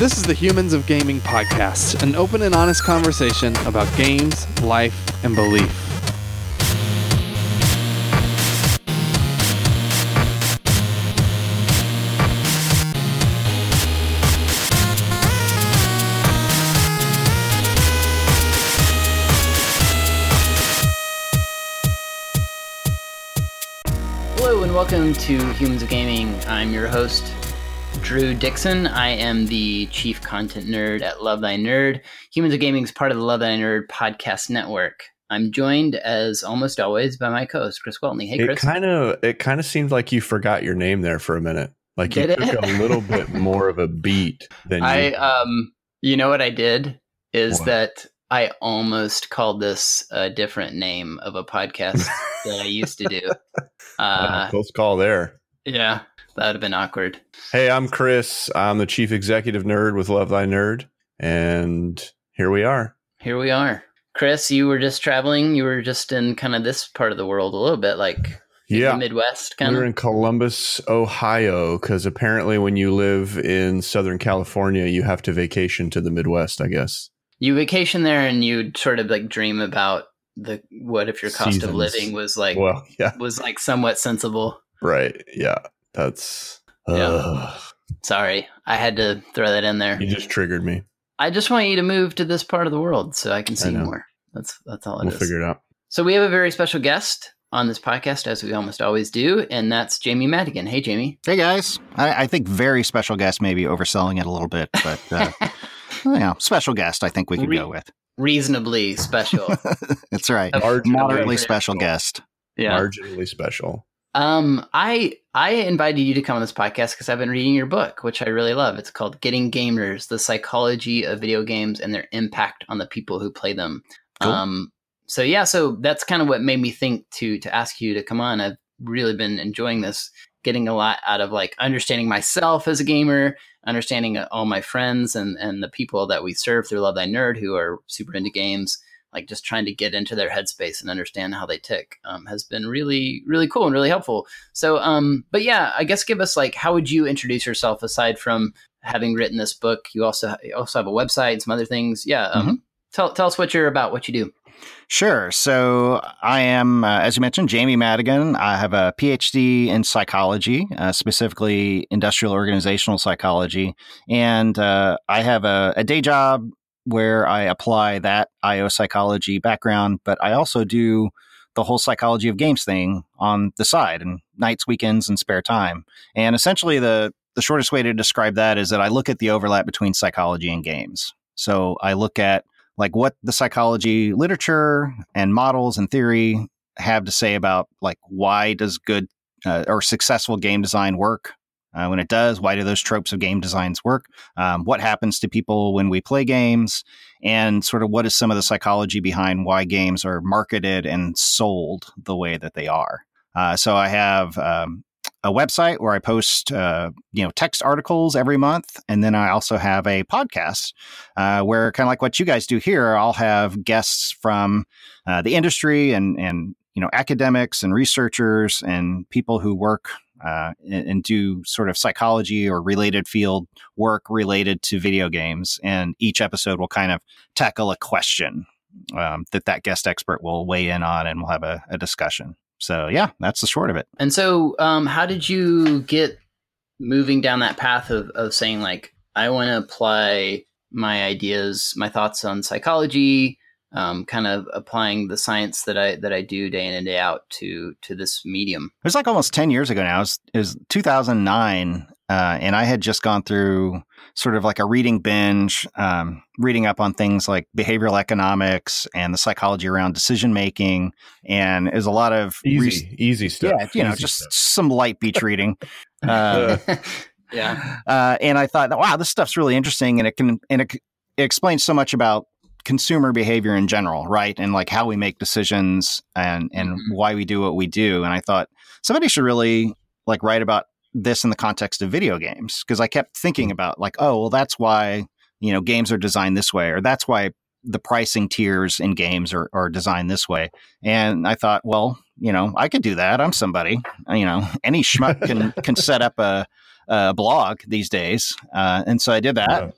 This is the Humans of Gaming podcast, an open and honest conversation about games, life, and belief. Hello and welcome to Humans of Gaming. I'm your host, Drew Dixon. I am the chief content nerd at Love Thy Nerd. Humans of Gaming is part of the Love Thy Nerd podcast network. I'm joined, as almost always, by my co-host Chris Weltney. Hey, It Chris. kind of it kind of seemed like you forgot your name there for a minute. Like you Did took it? a little bit more of a beat than I you. um, you know what I did is What? that I almost called this a different name of a podcast that I used to do. Wow, Uh, close call there. yeah, that would have been awkward. Hey, I'm Chris. I'm the chief executive nerd with Love Thy Nerd, and here we are. Here we are. Chris, you were just traveling. You were just in kind of this part of the world a little bit, like the Yeah, Midwest kind we're in Columbus, Ohio, because apparently when you live in Southern California, you have to vacation to the Midwest. I guess. You vacation there and you'd sort of like dream about the what if your cost of living was like well, yeah, was like somewhat sensible. right. Yeah, that's. Yeah. Ugh, Sorry, I had to throw that in there. you just triggered me. I just want you to move to this part of the world so I can see know. more. That's that's all it We'll is. figure it out. So we have a very special guest on this podcast, as we almost always do, and that's Jamie Madigan. Hey, Jamie. Hey guys, I, I think very special guest maybe overselling it a little bit, but uh, you know, special guest I think we could Re- go with. Reasonably special. That's right, Marginally moderately special. special guest. yeah. Marginally special. Um, I I invited you to come on this podcast because I've been reading your book, which I really love. It's called "Getting Gamers: The Psychology of Video Games and Their Impact on the People Who Play Them." Cool. Um, so yeah, so that's kind of what made me think to to ask you to come on. I've really been enjoying this, getting a lot out of like understanding myself as a gamer, understanding all my friends and and the people that we serve through Love Thy Nerd who are super into games like just trying to get into their headspace and understand how they tick um, has been really really cool and really helpful. So um but yeah i guess give us like how would you introduce yourself aside from having written this book? You also you also have a website some other things. Yeah um tell, tell us what you're about what you do. Sure. So I am, uh, as you mentioned, Jamie Madigan. I have a PhD in psychology, uh, specifically industrial organizational psychology, and uh, I have a, a day job where I apply that IO psychology background, but I also do the whole psychology of games thing on the side and nights, weekends, and spare time. And essentially, the the shortest way to describe that is that I look at the overlap between psychology and games. So I look at like what the psychology literature and models and theory have to say about like why does good uh, or successful game design work uh, when it does why do those tropes of game designs work? Um, what happens to people when we play games? And sort of what is some of the psychology behind why games are marketed and sold the way that they are? Uh, so i have um, a website where I post, uh, you know, text articles every month, and then I also have a podcast uh, where, kind of like what you guys do here, I'll have guests from uh, the industry and and you know academics and researchers and people who work uh, and, and do sort of psychology or related field work related to video games. And each episode will kind of tackle a question um, that that guest expert will weigh in on, and we'll have a, a discussion. So yeah, that's the short of it. and so um how did you get moving down that path of, of saying like i want to apply my ideas my thoughts on psychology um, kind of applying the science that I that I do day in and day out to to this medium. It was like almost 10 years ago now. It was, it was 2009. Uh, and I had just gone through sort of like a reading binge, um, reading up on things like behavioral economics and the psychology around decision making. And it was a lot of Easy, re- easy stuff. yeah, you know, just stuff. some light beach reading. Uh, yeah, uh, and I thought, wow, this stuff's really interesting, and it can and it, it explains so much about consumer behavior in general, right? And like how we make decisions and and Mhm. why we do what we do. And I thought somebody should really like write about this in the context of video games because I kept thinking about like, oh, well, that's why you know games are designed this way, or that's why the pricing tiers in games are, are designed this way. And I thought, well, you know, I could do that. I'm somebody. You know, any schmuck can can set up a, a blog these days. Uh, and so I did that. Yeah.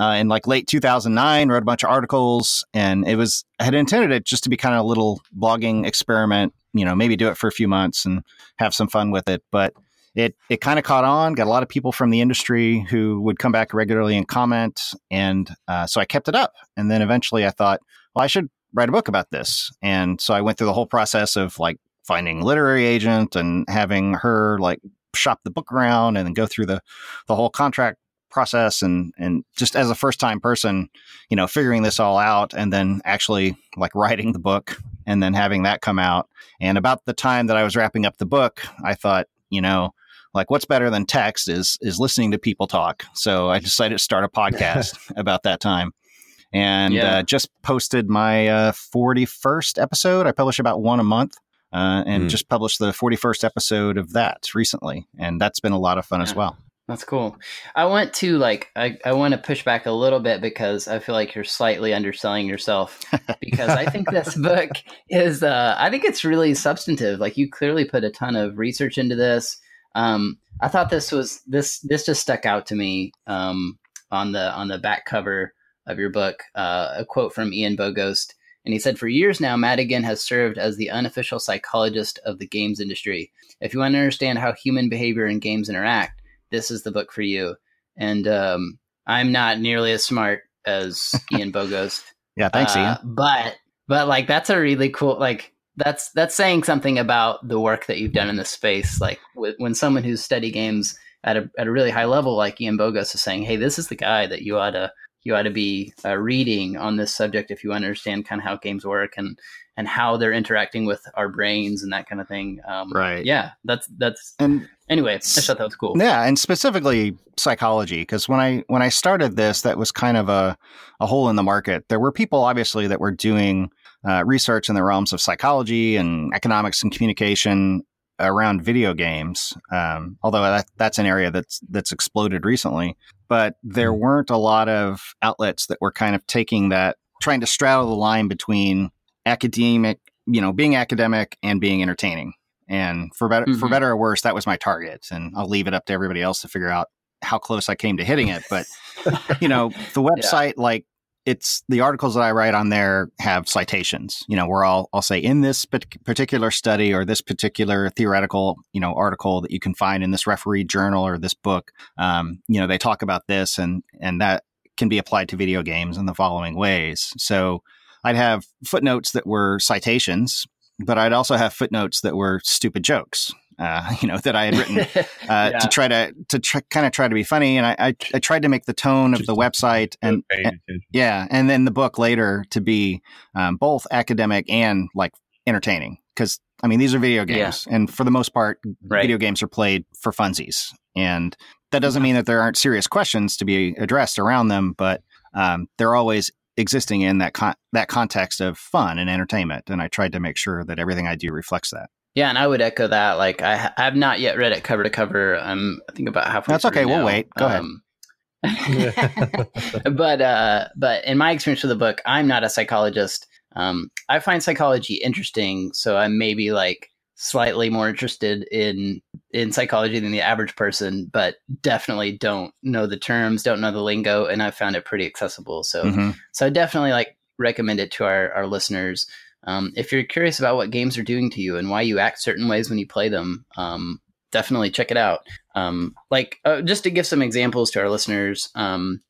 Uh, in like late 2009. Wrote a bunch of articles, and it was I had intended it just to be kind of a little blogging experiment. You know, maybe do it for a few months and have some fun with it, but it it kind of caught on. Got a lot of people from the industry who would come back regularly and comment, and uh, so I kept it up. And then eventually, I thought, well, I should write a book about this. And so I went through the whole process of like finding literary agent and having her like shop the book around and then go through the the whole contract process and and just as a first time person you know figuring this all out and then actually like writing the book and then having that come out. And about the time that I was wrapping up the book I thought you know like what's better than text is is listening to people talk. So I decided to start a podcast about that time. And Yeah. uh, just posted my uh, 41st episode. I publish about one a month uh, and Hmm. just published the 41st episode of that recently. And that's been a lot of fun as well That's cool. I want to like I, I want to push back a little bit because I feel like you're slightly underselling yourself because I think this book is uh I think it's really substantive. Like you clearly put a ton of research into this. Um I thought this was this this just stuck out to me um on the on the back cover of your book. Uh, a quote from Ian Bogost and he said, For years now, Madigan has served as the unofficial psychologist of the games industry. If you want to understand how human behavior and games interact, this is the book for you. And um, I'm not nearly as smart as Ian Bogost. yeah thanks Uh, ian But but like that's a really cool like that's that's saying something about the work that you've done in this space. Like with, when someone who's study games at a at a really high level, like Ian Bogost is saying, "Hey, this is the guy that you ought to you ought to be uh, reading on this subject if you understand kind of how games work and and how they're interacting with our brains and that kind of thing." Um, Right. Yeah. That's that's and anyway. I just thought that was cool. Yeah, and specifically psychology, because when I when I started this, that was kind of a a hole in the market. There were people obviously that were doing uh, research in the realms of psychology and economics and communication around video games. Um, although that, that's an area that's that's exploded recently, but there weren't a lot of outlets that were kind of taking that, trying to straddle the line between academic, you know, being academic and being entertaining. And for better for Mhm. better or worse, that was my target. And I'll leave it up to everybody else to figure out how close I came to hitting it. But you know, the website, like it's the articles that I write on there have citations, you know, where I'll, I'll say in this particular study or this particular theoretical, you know, article that you can find in this referee journal or this book, um, you know, they talk about this and, and that can be applied to video games in the following ways. So I'd have footnotes that were citations, but I'd also have footnotes that were stupid jokes, uh, you know, that I had written uh, Yeah. to try to to try, kind of try to be funny, and I, I I tried to make the tone of the website and, and- yeah, and then the book later to be um, both academic and like entertaining. Because I mean these are video games, and for the most part, Right. video games are played for funsies, and that doesn't mean that there aren't serious questions to be addressed around them, but um, they're always existing in that con- that context of fun and entertainment, and I tried to make sure that everything I do reflects that. Yeah, and I would echo that. Like, I ha- I've not yet read it cover to cover. I'm, I think about halfway. That's through okay, we'll wait. Go ahead. ahead. but uh, but in my experience with the book, I'm not a psychologist. Um, I find psychology interesting, so I'm maybe like slightly more interested in in psychology than the average person, but definitely don't know the terms, don't know the lingo, and I found it pretty accessible. So Mhm. so I definitely like recommend it to our, our listeners. Um, if you're curious about what games are doing to you and why you act certain ways when you play them, um, definitely check it out. Um, like uh, just to give some examples to our listeners, um,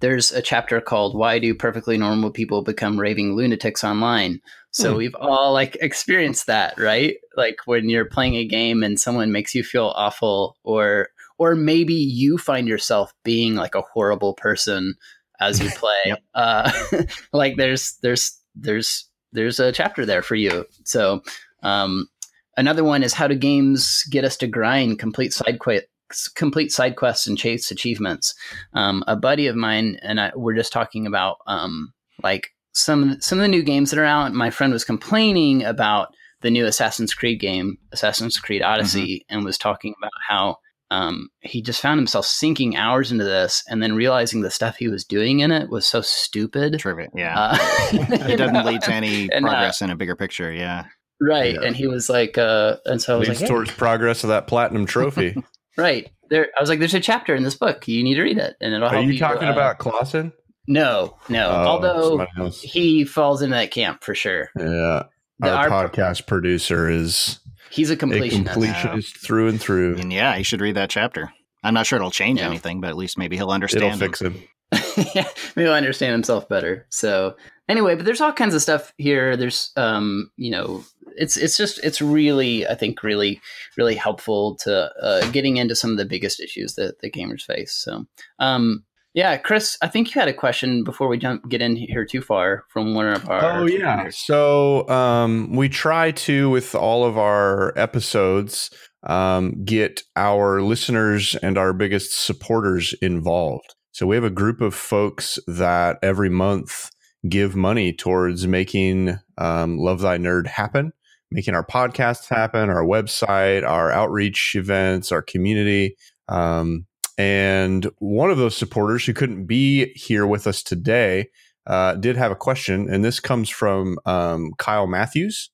there's a chapter called "Why Do Perfectly Normal People Become Raving Lunatics Online." So Hmm. we've all like experienced that, right? Like when you're playing a game and someone makes you feel awful, or or maybe you find yourself being like a horrible person as you play. Yep. uh, like there's there's there's there's a chapter there for you. So um, another one is how do games get us to grind complete side quests complete side quests and chase achievements um, a buddy of mine and I were just talking about um, like some some of the new games that are out my friend was complaining about the new assassin's creed game assassin's creed odyssey and was talking about how um, he just found himself sinking hours into this and then realizing the stuff he was doing in it was so stupid Trivia, yeah. uh, it doesn't know? lead to any And, uh, progress in a bigger picture. Yeah. right Yeah. and he was like uh and so i was Leads like hey, towards progress of that platinum trophy. right there. I was like, "There's a chapter in this book. You need to read it, and it'll Are help you Are you." talking uh, about Clausen? No, no. Oh, Although he falls into that camp for sure. Yeah. The- Our, our- podcast producer is He's a a completionist. completionist through and I through. mean, yeah, you should read that chapter. I'm not sure it'll change Yeah. anything, but at least maybe he'll understand. It'll understand. fix him. yeah, maybe he'll understand himself better. So anyway, but there's all kinds of stuff here. There's um, you know, it's it's just it's really I think really really helpful to uh, getting into some of the biggest issues that the gamers face. So um, yeah, Chris, I think you had a question before we jump get in here too far from one of our. Oh yeah. So um, we try to with all of our episodes um, get our listeners and our biggest supporters involved. So we have a group of folks that every month give money towards making um, Love Thy Nerd happen, making our podcasts happen, our website, our outreach events, our community. Um, and one of those supporters who couldn't be here with us today uh, did have a question, and this comes from um, Kyle Matthews,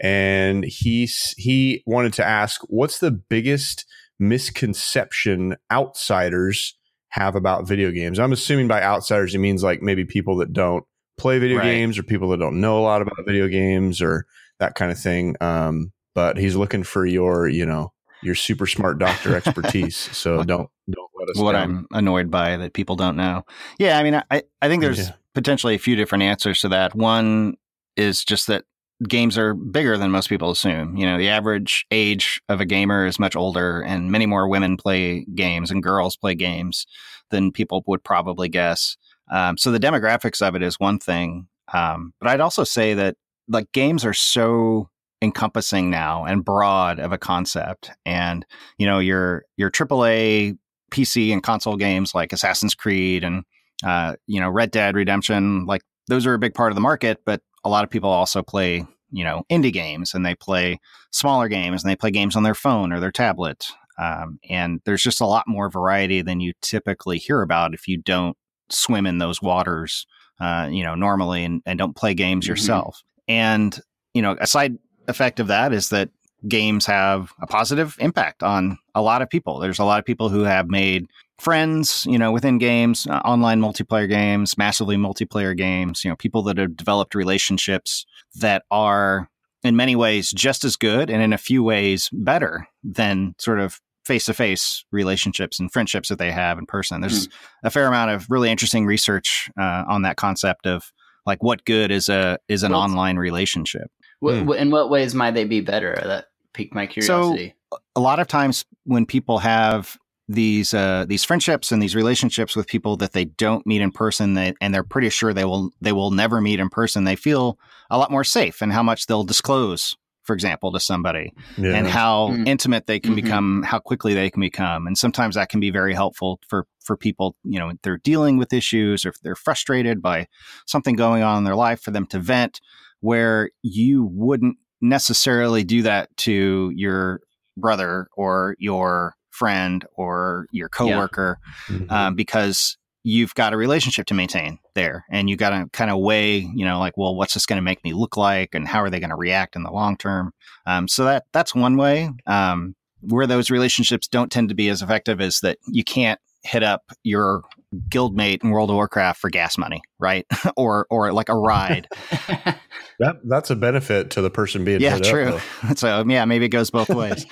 and he he wanted to ask, "What's the biggest misconception outsiders have about video games?" I'm assuming by outsiders he means like maybe people that don't play video Right. games or people that don't know a lot about video games or that kind of thing. Um, but he's looking for your, you know, your super smart doctor expertise. So don't don't let us what down. I'm annoyed by that people don't know. Yeah, I mean, I, I think there's Yeah. potentially a few different answers to that. One is just that games are bigger than most people assume. You know, the average age of a gamer is much older, and many more women play games and girls play games than people would probably guess. Um, so the demographics of it is one thing, um, but I'd also say that like games are so encompassing now and broad of a concept, and you know your your AAA PC and console games like Assassin's Creed and uh, you know Red Dead Redemption, like those are a big part of the market. But a lot of people also play you know indie games and they play smaller games and they play games on their phone or their tablet. Um, and there's just a lot more variety than you typically hear about if you don't swim in those waters, uh, you know, normally and, and don't play games Mhm. yourself. And you know, a side effect of that is that games have a positive impact on a lot of people. There's a lot of people who have made friends, you know, within games, uh, online multiplayer games, massively multiplayer games, you know, people that have developed relationships that are in many ways just as good and in a few ways better than sort of face to face relationships and friendships that they have in person. There's a fair amount of really interesting research uh, on that concept of like what good is a is an Well, online relationship. Wh- Hmm. wh- in what ways might they be better? That piqued my curiosity. so a lot of times when people have these uh, these friendships and these relationships with people that they don't meet in person, they, and they're pretty sure they will they will never meet in person, they feel a lot more safe in how much they'll disclose, for example, to somebody, Yeah. and how Mm. intimate they can Mhm. become, how quickly they can become, and sometimes that can be very helpful for for people. You know, they're dealing with issues or if they're frustrated by something going on in their life, for them to vent, where you wouldn't necessarily do that to your brother or your friend or your coworker Mhm. um, because you've got a relationship to maintain there and you got to kind of weigh you know like well what's this going to make me look like and how are they going to react in the long term? Um, so that that's one way um, where those relationships don't tend to be as effective is that you can't hit up your guildmate in world of warcraft for gas money right? Or or like a ride. That that's a benefit to the person being yeah hit up, true. though. so yeah maybe it goes both ways.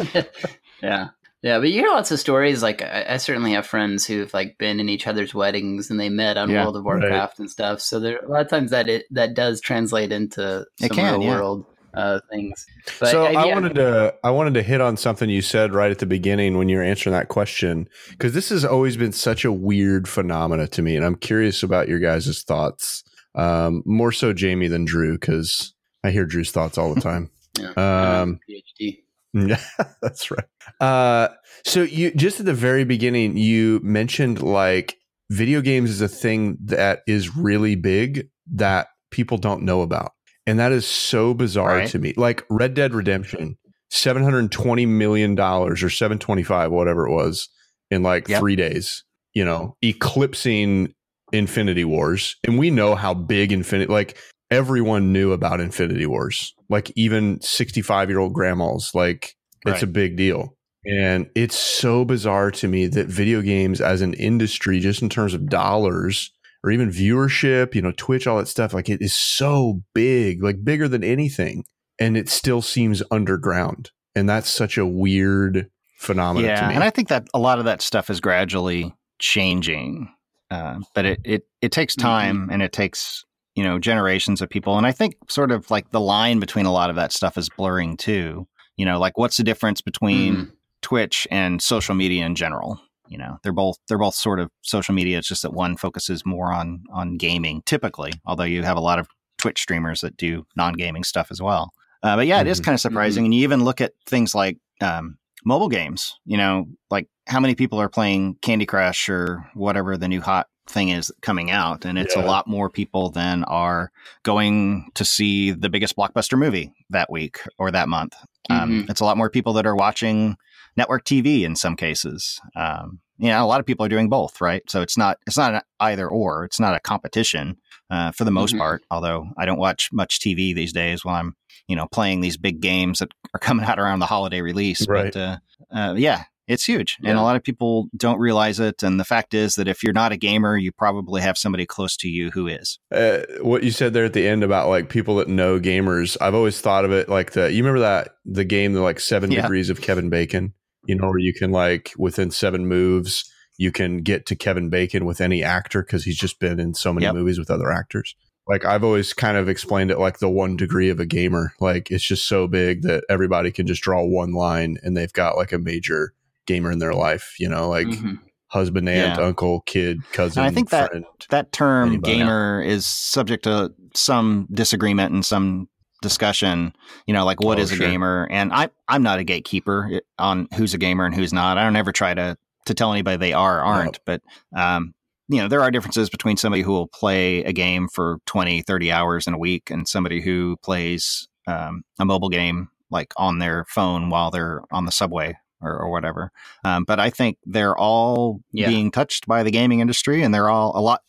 Yeah. Yeah, but you hear lots of stories. Like I, I certainly have friends who've like been in each other's weddings and they met on Yeah, World of right. Warcraft and stuff. So there a lot of times that it that does translate into some can, real yeah. world uh, things. But so uh, I yeah. wanted to I wanted to hit on something you said right at the beginning when you were answering that question because this has always been such a weird phenomena to me, and I'm curious about your guys' thoughts. Um, more so Jamie than Drew because I hear Drew's thoughts all the time. Yeah, Um, PhD. Yeah, that's right. Uh, so you just at the very beginning, you mentioned like video games is a thing that is really big that people don't know about, and that is so bizarre Right. to me. Like Red Dead Redemption, seven hundred twenty million dollars or seven twenty five, whatever it was, in like Yep. three days. You know, eclipsing Infinity Wars, and we know how big Infinity like everyone knew about Infinity Wars. Like even 65 year old grandmas, like it's Right. a big deal. And it's so bizarre to me that video games as an industry, just in terms of dollars or even viewership, you know, Twitch, all that stuff, like it is so big, like bigger than anything. And it still seems underground. And that's such a weird phenomenon yeah, And I think that a lot of that stuff is gradually changing. Uh, but it, it, it takes mm-hmm. time mm-hmm. and it takes, you know, generations of people. And I think sort of like the line between a lot of that stuff is blurring too. You know, like what's the difference between mm-hmm Twitch and social media in general. You know, they're both they're both sort of social media. It's just that one focuses more on on gaming typically, although you have a lot of Twitch streamers that do non gaming stuff as well. Uh, but yeah, mm-hmm. it is mm-hmm. kind of surprising. Mm-hmm. And you even look at things like um, mobile games. You know, like how many people are playing Candy Crush or whatever the new hot thing is coming out and it's yeah. a lot more people than are going to see the biggest blockbuster movie that week or that month um, mm-hmm. it's a lot more people that are watching network TV in some cases. Um, you know, a lot of people are doing both, right? So it's not it's not either or. It's not a competition uh, for the most mm-hmm. part. Although I don't watch much TV these days while I'm you know playing these big games that are coming out around the holiday release. Right. But uh, uh, yeah, it's huge, yeah. and a lot of people don't realize it. And the fact is that if you're not a gamer, you probably have somebody close to you who is. Uh, what you said there at the end about like people that know gamers, I've always thought of it like the. You remember that the game, the like Seven yeah. Degrees of Kevin Bacon you know, where you can like within seven moves, you can get to Kevin Bacon with any actor because he's just been in so many yep. movies with other actors. Like I've always kind of explained it like the one degree of a gamer. Like it's just so big that everybody can just draw one line and they've got like a major gamer in their life, you know, like mm-hmm. husband, aunt, yeah. uncle, kid, cousin. And I think that that term anybody. gamer is subject to some disagreement and some discussion, you know, like what oh, is a sure. gamer? And I I'm not a gatekeeper on who's a gamer and who's not. I don't ever try to to tell anybody they are or aren't, no. but um, you know, there are differences between somebody who will play a game for 20, 30 hours in a week and somebody who plays um, a mobile game like on their phone while they're on the subway or, or whatever. Um, but I think they're all yeah. being touched by the gaming industry and they're all a lot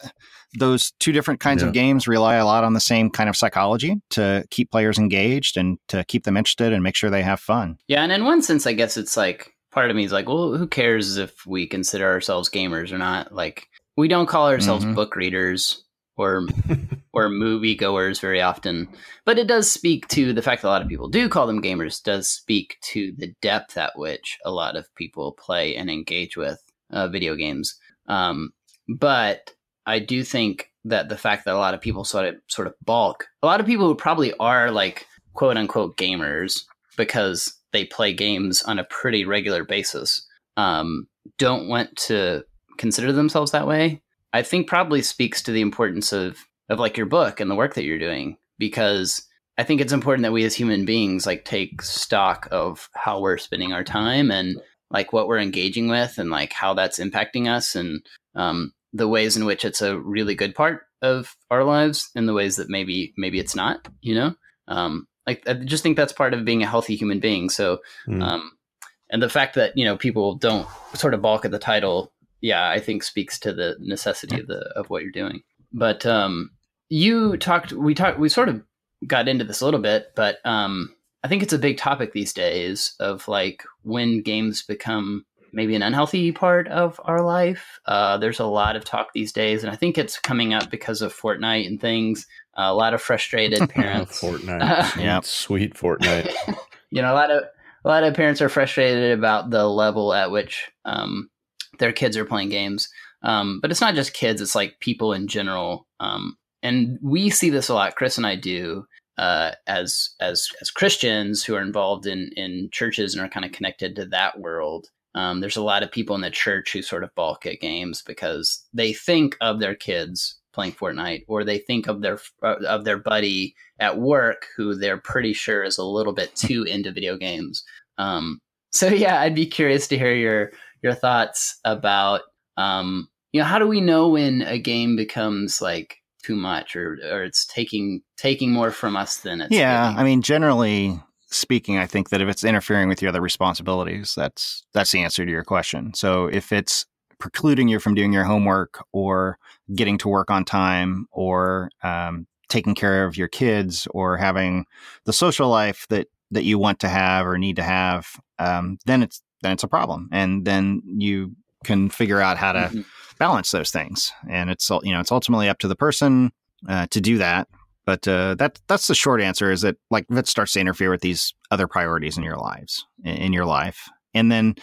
those two different kinds yeah. of games rely a lot on the same kind of psychology to keep players engaged and to keep them interested and make sure they have fun. Yeah, and in one sense, I guess it's like part of me is like, well, who cares if we consider ourselves gamers or not? Like, we don't call ourselves mm-hmm. book readers or or movie goers very often, but it does speak to the fact that a lot of people do call them gamers. Does speak to the depth at which a lot of people play and engage with uh, video games. Um, but I do think that the fact that a lot of people sort of sort of balk, a lot of people who probably are like quote unquote gamers because they play games on a pretty regular basis, um, don't want to consider themselves that way. I think probably speaks to the importance of of like your book and the work that you're doing because I think it's important that we as human beings like take stock of how we're spending our time and like what we're engaging with and like how that's impacting us and um, the ways in which it's a really good part of our lives and the ways that maybe maybe it's not you know um like i just think that's part of being a healthy human being so mm. um and the fact that you know people don't sort of balk at the title yeah i think speaks to the necessity of the of what you're doing but um you talked we talked we sort of got into this a little bit but um i think it's a big topic these days of like when games become maybe an unhealthy part of our life. Uh, there's a lot of talk these days, and I think it's coming up because of Fortnite and things. Uh, a lot of frustrated parents. Fortnite, yeah, sweet Fortnite. you know, a lot of a lot of parents are frustrated about the level at which um, their kids are playing games. Um, but it's not just kids; it's like people in general. Um, and we see this a lot. Chris and I do uh, as as as Christians who are involved in in churches and are kind of connected to that world. Um, there's a lot of people in the church who sort of balk at games because they think of their kids playing Fortnite, or they think of their uh, of their buddy at work who they're pretty sure is a little bit too into video games. Um, so yeah, I'd be curious to hear your your thoughts about um, you know how do we know when a game becomes like too much or or it's taking taking more from us than it's yeah. Giving? I mean, generally speaking, I think that if it's interfering with your other responsibilities, that's that's the answer to your question. So if it's precluding you from doing your homework or getting to work on time or um, taking care of your kids or having the social life that that you want to have or need to have, um, then it's then it's a problem, and then you can figure out how to Mm-hmm. balance those things. And it's you know it's ultimately up to the person uh, to do that. But uh, that that's the short answer is that like if it starts to interfere with these other priorities in your lives in, in your life, and then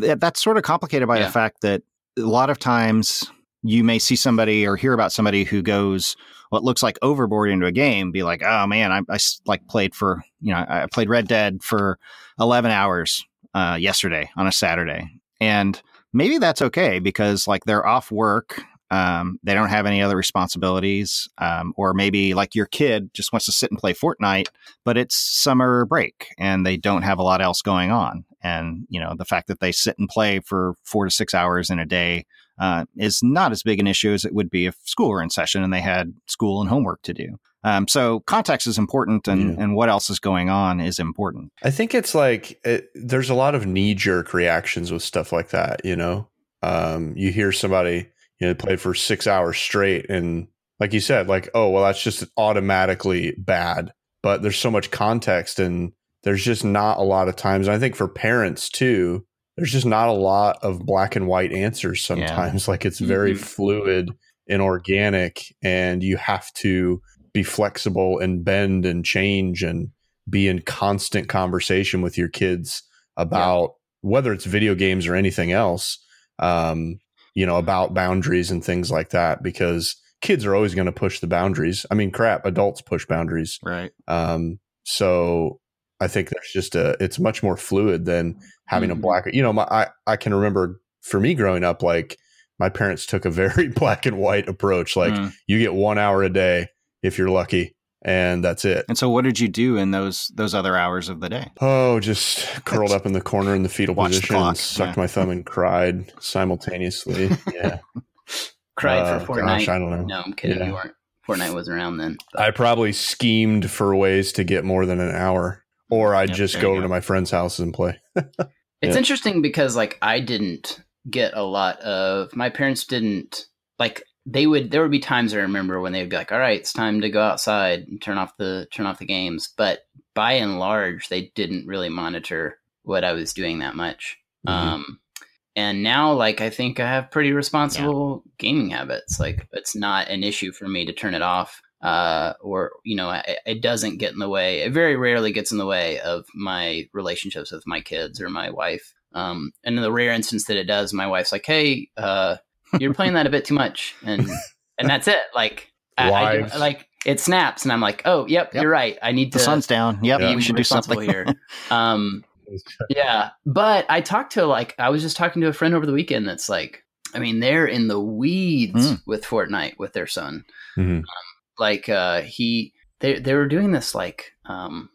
th- that's sort of complicated by Yeah. the fact that a lot of times you may see somebody or hear about somebody who goes what looks like overboard into a game, be like, oh man, I, I like played for you know I played Red Dead for eleven hours uh, yesterday on a Saturday, and maybe that's okay because like they're off work um, they don't have any other responsibilities um, or maybe like your kid just wants to sit and play fortnite but it's summer break and they don't have a lot else going on. And you know the fact that they sit and play for four to six hours in a day uh, is not as big an issue as it would be if school were in session and they had school and homework to do um, so context is important and, Yeah. and what else is going on is important I think it's like it, there's a lot of knee jerk reactions with stuff like that. You know, um, you hear somebody you know played for six hours straight, and like you said, like oh well, that's just automatically bad. But there's so much context, and there's just not a lot of times. And I think for parents too, there's just not a lot of black and white answers. Sometimes, like it's very Mhm. fluid and organic, and you have to be flexible and bend and change and be in constant conversation with your kids about whether it's video games or anything else um you know about boundaries and things like that because kids are always going to push the boundaries i mean crap adults push boundaries right um so i think there's just a it's much more fluid than having a Mhm. black you know my i i can remember for me growing up like my parents took a very black and white approach like Mm. you get 1 hour a day if you're lucky and that's it and so what did you do in those those other hours of the day Oh, just curled up in the corner in the fetal Watched the position, clock, and sucked yeah. my thumb and cried simultaneously. Yeah, Cried Uh, for Fortnite. Gosh, I don't know. no, I'm kidding. Yeah. You weren't. Fortnite wasn't around then. I probably schemed for ways to get more than an hour, or I'd Yep, just go over go. to my friend's house and play. It's Yeah. interesting because like I didn't get a lot of my parents didn't like they would there would be times I remember when they would be like, All right, it's time to go outside and turn off the turn off the games. But by and large they didn't really monitor what I was doing that much. Mhm. Um and now like I think I have pretty responsible gaming habits. Like it's not an issue for me to turn it off. Uh, or you know, it, it doesn't get in the way. It very rarely gets in the way of my relationships with my kids or my wife. Um, and in the rare instance that it does, my wife's like, "Hey, uh, you're playing that a bit too much," and and that's it. Like, I, I do- like it snaps, and I'm like, "Oh, yep, Yep. you're right. I need the to sun's down yep Yeah. we should do something here." Um, yeah, but I talked to like I was just talking to a friend over the weekend that's like, I mean, they're in the weeds Mm. with Fortnite with their son. Mhm. Like uh he they they were doing this like um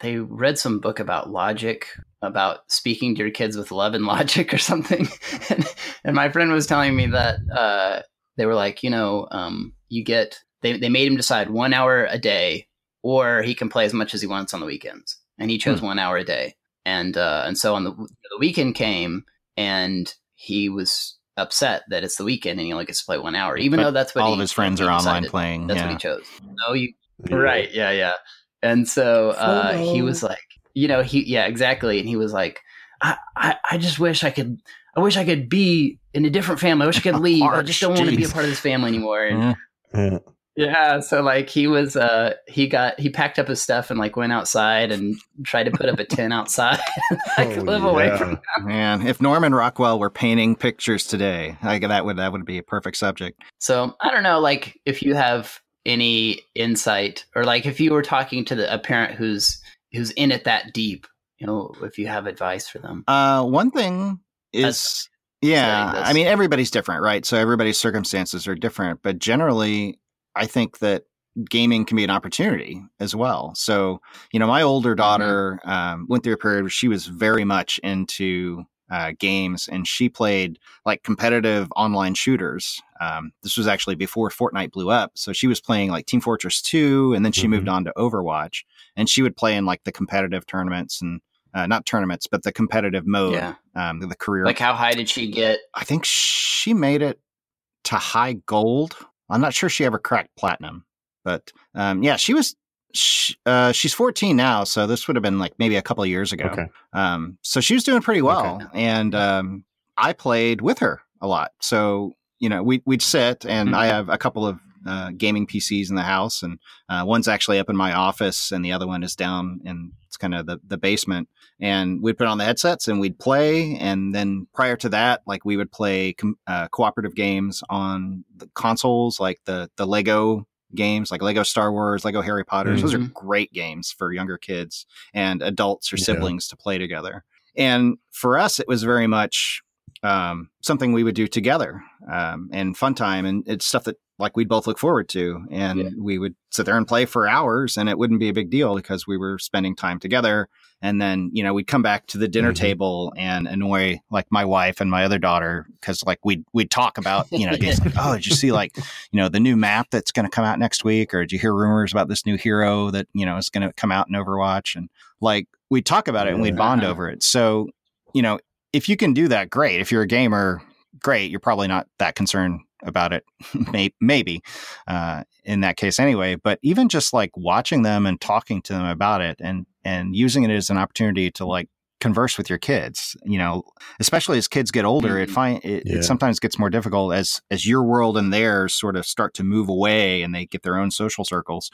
they read some book about logic about speaking to your kids with love and logic or something. and, and my friend was telling me that uh they were like, you know, um you get they they made him decide 1 hour a day or he can play as much as he wants on the weekends. And he chose 1 hour a day and uh, and so on the the weekend came and he was upset that it's the weekend and he only gets to play one hour, even But though that's what all he- of his friends he are online playing That's yeah. what he chose. No, you Yeah. right, yeah, yeah. And so uh, he was like, you know, he yeah, exactly. And he was like, I, I I just wish I could. I wish I could be in a different family. I wish I could leave. I just don't want to be a part of this family anymore. And Yeah. Yeah. so like he was uh he got he packed up his stuff and like went outside and tried to put up a tent outside. like Oh, live away yeah. from Man, if Norman Rockwell were painting pictures today, like that would that would be a perfect subject. So I don't know, like if you have any insight or like if you were talking to the, a parent who's who's in it that deep, you know, if you have advice for them. Uh, one thing is, yeah, I mean, everybody's different, right? So everybody's circumstances are different, but generally, I think that gaming can be an opportunity as well. So, you know, my older daughter um, went through a period where she was very much into uh, games and she played like competitive online shooters. Um, this was actually before Fortnite blew up. So she was playing like Team Fortress 2 and then she Mhm. moved on to Overwatch and she would play in like the competitive tournaments and uh, not tournaments, but the competitive mode, Yeah. um, the career. Like how high did she get? I think she made it to high gold. I'm not sure she ever cracked platinum, but um, yeah, she was She, uh, she's 14 now, so this would have been like maybe a couple of years ago. Okay. Um, so she was doing pretty well, and um, I played with her a lot. So you know, we we'd sit, and I Mhm. have a couple of uh, gaming PCs in the house, and uh, one's actually up in my office, and the other one is down in it's kind of the the basement. And we'd put on the headsets and we'd play, and then prior to that, like we would play com- uh, cooperative games on the consoles, like the the Lego games, like Lego Star Wars, Lego Harry Potter. Those are Mhm. great games for younger kids and adults or Yeah. siblings to play together. And for us, it was very much um, something we would do together um, and fun time. And it's stuff that like we'd both look forward to. And Yeah. we would sit there and play for hours and it wouldn't be a big deal because we were spending time together. And then, you know, we'd come back to the dinner Mhm. table and annoy like my wife and my other daughter because like we'd, we'd talk about, you know, like, oh, did you see like, you know, the new map that's going to come out next week? Or did you hear rumors about this new hero that, you know, is going to come out in Overwatch? And like we'd talk about it and we'd bond over it. So, you know, if you can do that, great. If you're a gamer, great. You're probably not that concerned about it, maybe uh, in that case anyway. But even just like watching them and talking to them about it and and using it as an opportunity to like converse with your kids, you know, especially as kids get older, it Mhm. find it, Yeah. it sometimes gets more difficult as as your world and theirs sort of start to move away and they get their own social circles.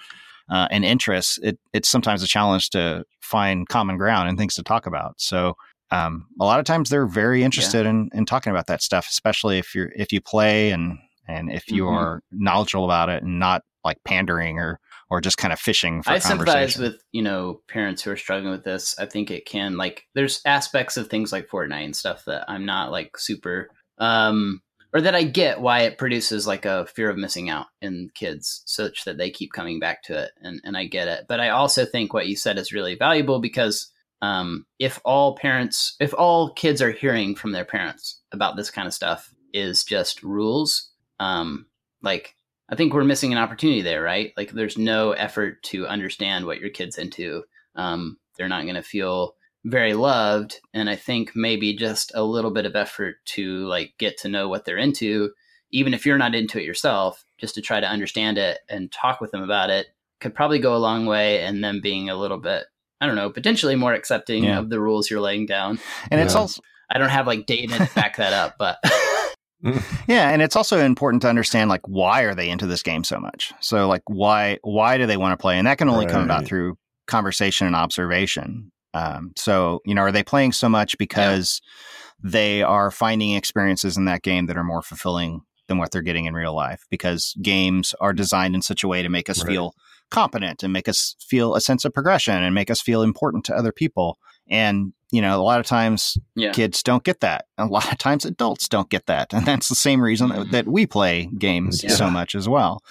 Uh, and interests, it, it's sometimes a challenge to find common ground and things to talk about. So, um, a lot of times they're very interested in, in talking about that stuff, especially if you're if you play and and if you Mhm. are knowledgeable about it and not like pandering or or just kind of fishing for I sympathize with you know parents who are struggling with this. I think it can like there's aspects of things like Fortnite and stuff that I'm not like super um or that I get why it produces like a fear of missing out in kids such that they keep coming back to it and and I get it. But I also think what you said is really valuable because um if all parents if all kids are hearing from their parents about this kind of stuff is just rules um like I think we're missing an opportunity there, right? Like, there's no effort to understand what your kid's into. Um, they're not going to feel very loved, and I think maybe just a little bit of effort to like get to know what they're into, even if you're not into it yourself, just to try to understand it and talk with them about it, could probably go a long way. And them being a little bit, I don't know, potentially more accepting Yeah. of the rules you're laying down. and it's also I don't have like data to back that up, but Yeah, and it's also important to understand like why are they into this game so much? So like why why do they want to play? And that can only come about through conversation and observation. Um, so you know, are they playing so much because they are finding experiences in that game that are more fulfilling than what they're getting in real life? Because games are designed in such a way to make us Right. feel competent and make us feel a sense of progression and make us feel important to other people. And you know, a lot of times yeah, kids don't get that. A lot of times adults don't get that. And that's the same reason that, Mhm. that we play games Yeah. so much as well.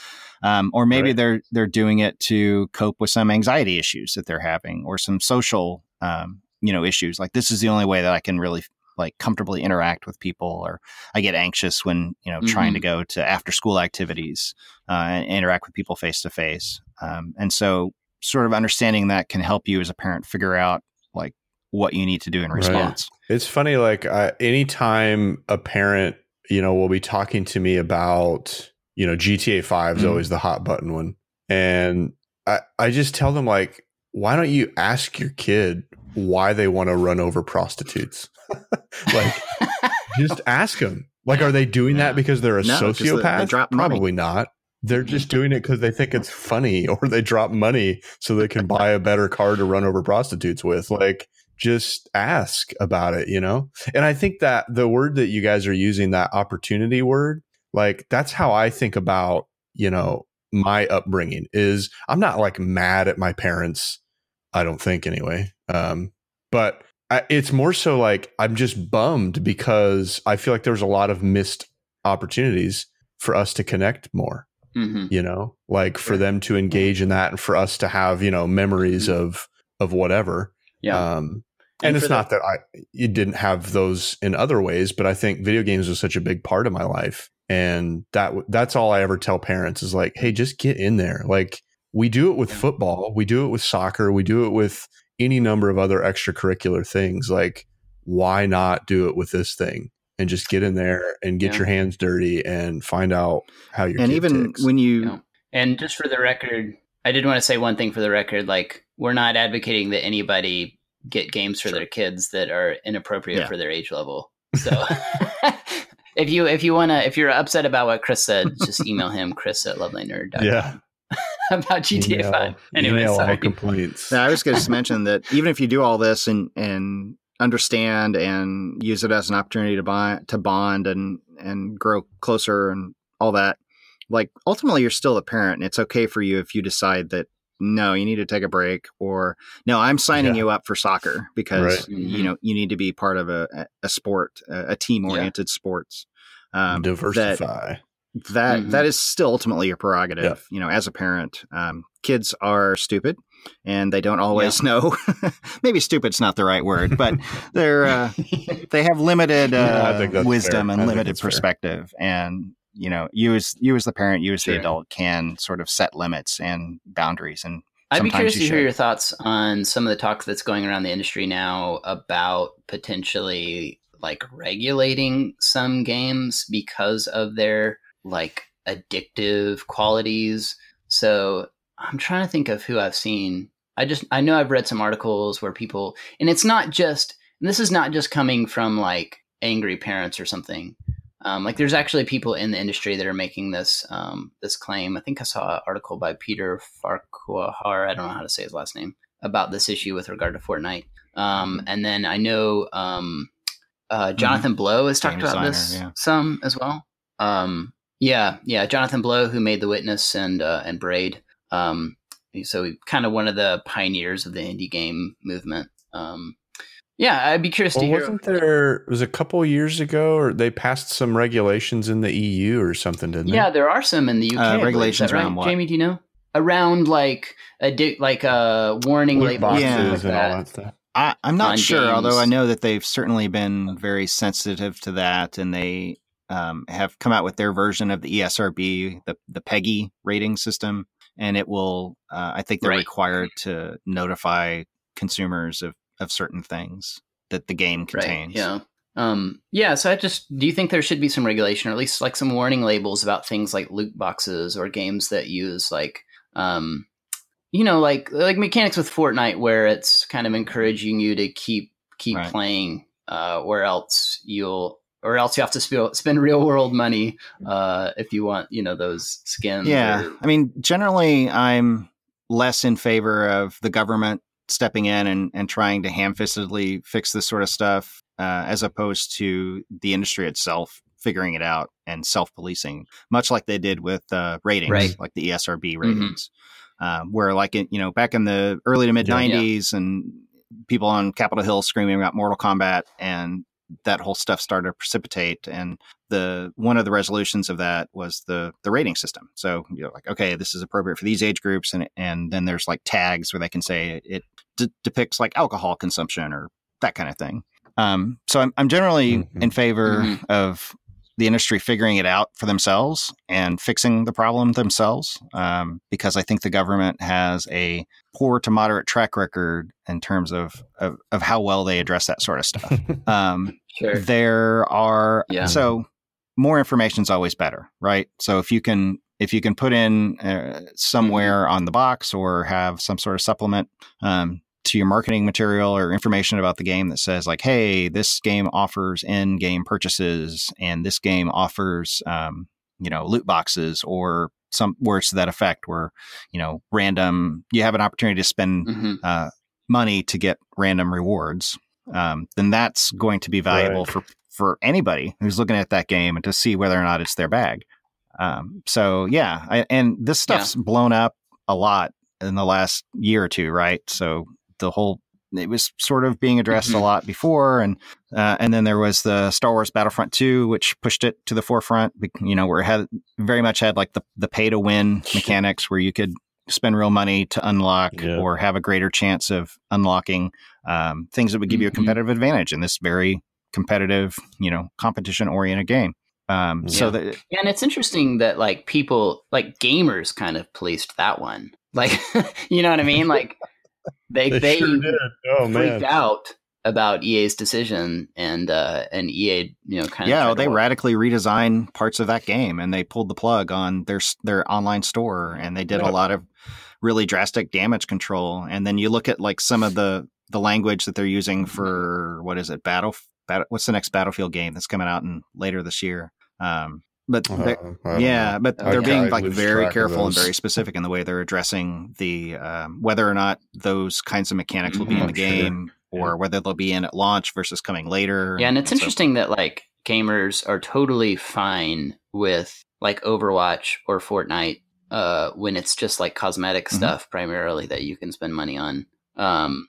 Um, or maybe Right. they're they're doing it to cope with some anxiety issues that they're having or some social um, you know issues. Like this is the only way that I can really like comfortably interact with people or I get anxious when, you know, trying to go to after school activities uh, and interact with people face to face. Um, And so sort of understanding that can help you as a parent figure out like what you need to do in Right. response. It's funny, like uh, anytime a parent, you know, will be talking to me about, you know, GTA 5 is Mhm. always the hot button one. And I, I just tell them, like, why don't you ask your kid why they want to run over prostitutes? like, just ask them. Like, are they doing Yeah. that because they're a No, 'cause they- they sociopath? Probably not. They're just doing it because they think it's funny or they drop money so they can buy a better car to run over prostitutes with. Like, just ask about it, you know? And I think that the word that you guys are using, that opportunity word, like, that's how I think about, you know, my upbringing is I'm not like mad at my parents. I don't think anyway. Um, but I, it's more so like I'm just bummed because I feel like there was a lot of missed opportunities for us to connect more hmm you know like for Sure. them to engage in that and for us to have you know memories of of whatever yeah. um and, And it's not that i you didn't have those in other ways but i think video games was such a big part of my life. And that that's all i ever tell parents is like hey just get in there. Like we do it with Yeah. football we do it with soccer we do it with any number of other extracurricular things. Like why not do it with this thing and just get in there and get Yeah. your hands dirty and find out how your and kid even ticks. when you Yeah. And just for the record, I did want to say one thing for the record. Like, we're not advocating that anybody get games for their kids that are inappropriate Yeah. for their age level. So, if you if you wanna if you're upset about what Chris said, just email him Chris at lovethynerd.com Yeah. about GTA Email- Five. Anyway, email all complaints. Now, I was going to mention that even if you do all this and and understand and use it as an opportunity to buy to bond and and grow closer and all that, like ultimately you're still a parent, and it's okay for you if you decide that no, you need to take a break, or no, I'm signing Yeah. you up for soccer because Right. you know you need to be part of a a sport, a, a team oriented sports. Um, that- Diversify. that Mhm. that is still ultimately your prerogative you know as a parent um, kids are stupid and they don't always know maybe stupid's not the right word but they're uh, they have limited uh, Yeah, I think that's wisdom fair. And limited that's fair. perspective and you know you as you as the parent you as Sure. the adult can sort of set limits and boundaries and I'd be curious to hear your thoughts on some of the talk that's going around the industry now about potentially like regulating some games because of their like addictive qualities. So I'm trying to think of who I've seen. I just I know I've read some articles where people and it's not just and this is not just coming from like angry parents or something. Um, like there's actually people in the industry that are making this um, this claim. I think I saw an article by Peter Farquhar. I don't know how to say his last name about this issue with regard to Fortnite. Um, and then I know um, uh, Jonathan Blow has talked about this yeah. some as well. Um, yeah, yeah, Jonathan Blow who made The Witness and uh, and Braid. Um, so kind of one of the pioneers of the indie game movement. Um, yeah, I'd be curious Well, to hear. wasn't there was a couple years ago, or they passed some regulations in the EU or something, didn't Yeah, there are some in the UK. Uh, I believe. Is regulations that right? around what? Jamie? Do you know around like a di- like a warning they? label, Yeah. like and that. all that stuff. I, I'm not on sure, although I know that they've certainly been very sensitive to that, and they um, have come out with their version of the ESRB, the the PEGI rating system, and it will. Uh, I think they're Right. required to notify consumers of of certain things that the game contains. Right. Yeah. Um, yeah. So I just do you think there should be some regulation, or at least like some warning labels about things like loot boxes or games that use like, um, you know, like like mechanics with Fortnite, where it's kind of encouraging you to keep keep Right. playing, uh, or else you'll. Or else you have to sp- spend real world money uh, if you want, you know, those skins. Yeah, or- I mean, generally, I'm less in favor of the government stepping in and, and trying to ham-fistedly fix this sort of stuff, uh, as opposed to the industry itself figuring it out and self-policing, much like they did with uh, ratings, Right. like the ESRB ratings, um, where like in, you know back in the early to mid '90s, and people on Capitol Hill screaming about Mortal Kombat and that whole stuff started to precipitate and the one of the resolutions of that was the the rating system. So you're like, okay, this is appropriate for these age groups, and and then there's like tags where they can say it d- depicts like alcohol consumption or that kind of thing. Um, so I'm I'm generally Mhm. in favor Mhm. of the industry figuring it out for themselves and fixing the problem themselves, um, because I think the government has a poor to moderate track record in terms of of, of how well they address that sort of stuff. Um, sure. there are Yeah. so more information is always better right so if you can if you can put in uh, somewhere on the box or have some sort of supplement um, to your marketing material or information about the game that says like hey this game offers in-game purchases and this game offers um, you know loot boxes or some words to that effect where you know random you have an opportunity to spend Mhm. uh, money to get random rewards, um, then that's going to be valuable Right. for for anybody who's looking at that game and to see whether or not it's their bag. Um, so yeah, I, and this stuff's blown up a lot in the last year or two, right? So the whole it was sort of being addressed a Mhm. lot before, and uh, and then there was the Star Wars Battlefront Two, which pushed it to the forefront. You know, where it had very much had like the the pay to win mechanics, where you could spend real money to unlock Yeah. or have a greater chance of unlocking um, things that would give you a Mhm. competitive advantage in this very competitive, you know, competition oriented game. Um, So Yeah. And it's interesting that like people like gamers kind of policed that one. Like you know what I mean? Like they they, sure did. Oh freaked man. out about EA's decision and uh and EA, you know, kind of yeah, well, they radically redesigned parts of that game, and they pulled the plug on their their online store, and they did Yeah. a lot of really drastic damage control. And then you look at like some of the the language that they're using for what is it battle, battle what's the next battlefield game that's coming out in later this year um, but Uh, yeah, don't but they're being like very careful and very specific in the way they're addressing the um, whether or not those kinds of mechanics will be in the sure. game or whether they'll be in at launch versus coming later. Yeah, and it's so- interesting that like gamers are totally fine with like Overwatch or Fortnite uh when it's just like cosmetic Mhm. stuff primarily that you can spend money on um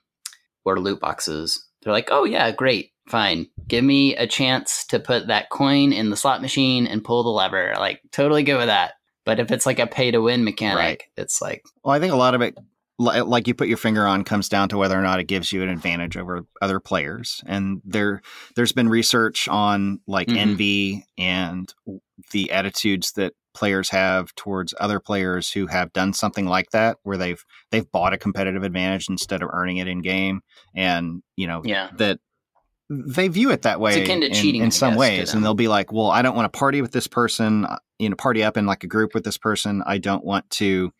or loot boxes. They're like, "Oh yeah, great. Fine. Give me a chance to put that coin in the slot machine and pull the lever." Like totally good with that. But if it's like a pay to win mechanic, Right. it's like Well, I think a lot of it, like you put your finger on, comes down to whether or not it gives you an advantage over other players. And there, there's been research on like Mhm. envy and the attitudes that players have towards other players who have done something like that, where they've they've bought a competitive advantage instead of earning it in game, and you know yeah. that they view it that way akin to in, cheating, in some guess, ways and they'll be like well i don't want to party with this person uh, you know party up in like a group with this person. I don't want to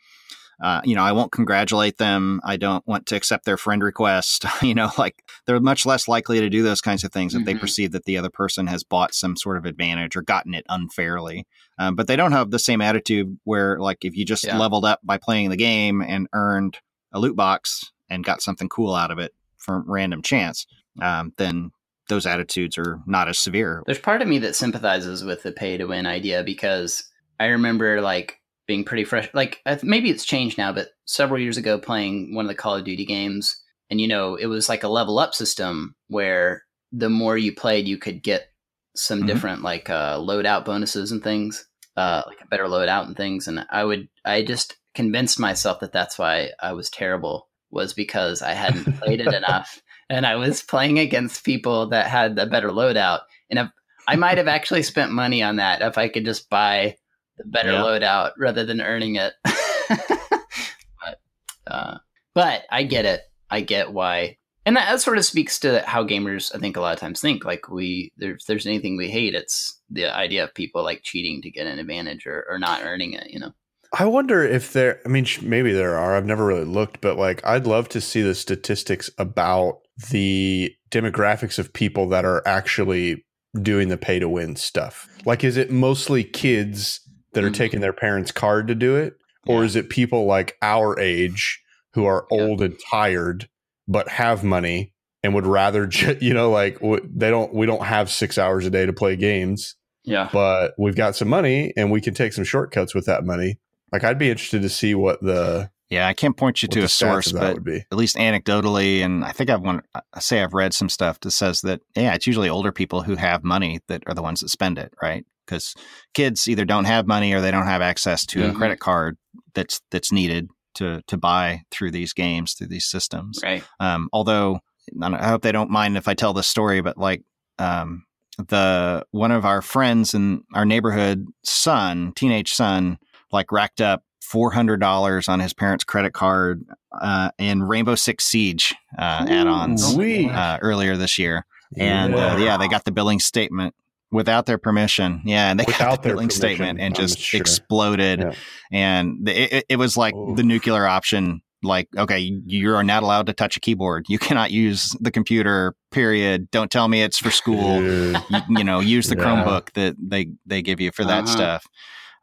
uh, you know i won't congratulate them. I don't want to accept their friend request. You know like they're much less likely to do those kinds of things if they Mhm. perceive that the other person has bought some sort of advantage or gotten it unfairly. Um, but they don't have the same attitude where like if you just Yeah. leveled up by playing the game and earned a loot box and got something cool out of it from random chance um, then those attitudes are not as severe. There's part of me that sympathizes with the pay to win idea because I remember like being pretty fresh. Like maybe it's changed now, but several years ago, playing one of the Call of Duty games, and you know, it was like a level up system where the more you played, you could get some Mhm. different like uh, loadout bonuses and things, uh, like a better loadout and things. And I would, I just convinced myself that that's why I was terrible was because I hadn't played it enough and I was playing against people that had a better loadout. And if I might have actually spent money on that if I could just buy the better Yeah. loadout rather than earning it. but, uh, but I get it. I get why. And that, that sort of speaks to how gamers, I think, a lot of times think. Like we, there, if there's anything we hate, it's the idea of people like cheating to get an advantage or, or not earning it. You know? I wonder if there, I mean, maybe there are. I've never really looked, but like, I'd love to see the statistics about the demographics of people that are actually doing the pay to win stuff. Like, is it mostly kids that are Mhm. taking their parents' card to do it? Or Yeah. is it people like our age who are Yeah. old and tired, but have money and would rather, you know, like, w- they don't, we don't have six hours a day to play games Yeah. but we've got some money and we can take some shortcuts with that money. Like I'd be interested to see what the Yeah, I can't point you what to a source, but would be. at least anecdotally, and I think I've one. I say I've read some stuff that says that yeah, it's usually older people who have money that are the ones that spend it, right? Because kids either don't have money or they don't have access to a Mhm. credit card that's that's needed to to buy through these games through these systems. Right. Um, although I hope they don't mind if I tell this story, but like um, the one of our friends in our neighborhood son, teenage son, like racked up four hundred dollars on his parents' credit card uh, in Rainbow Six Siege uh, add-ons uh, earlier this year, and uh, Yeah. yeah, they got the billing statement without their permission. Yeah, and they got the their billing statement and I'm just sure. exploded, Yeah. and the- it, it, it was like Oof. the nuclear option. Like, okay, you are not allowed to touch a keyboard. You cannot use the computer. Period. Don't tell me it's for school. You, you know, use the Yeah. Chromebook that they they give you for that Uh-huh. stuff.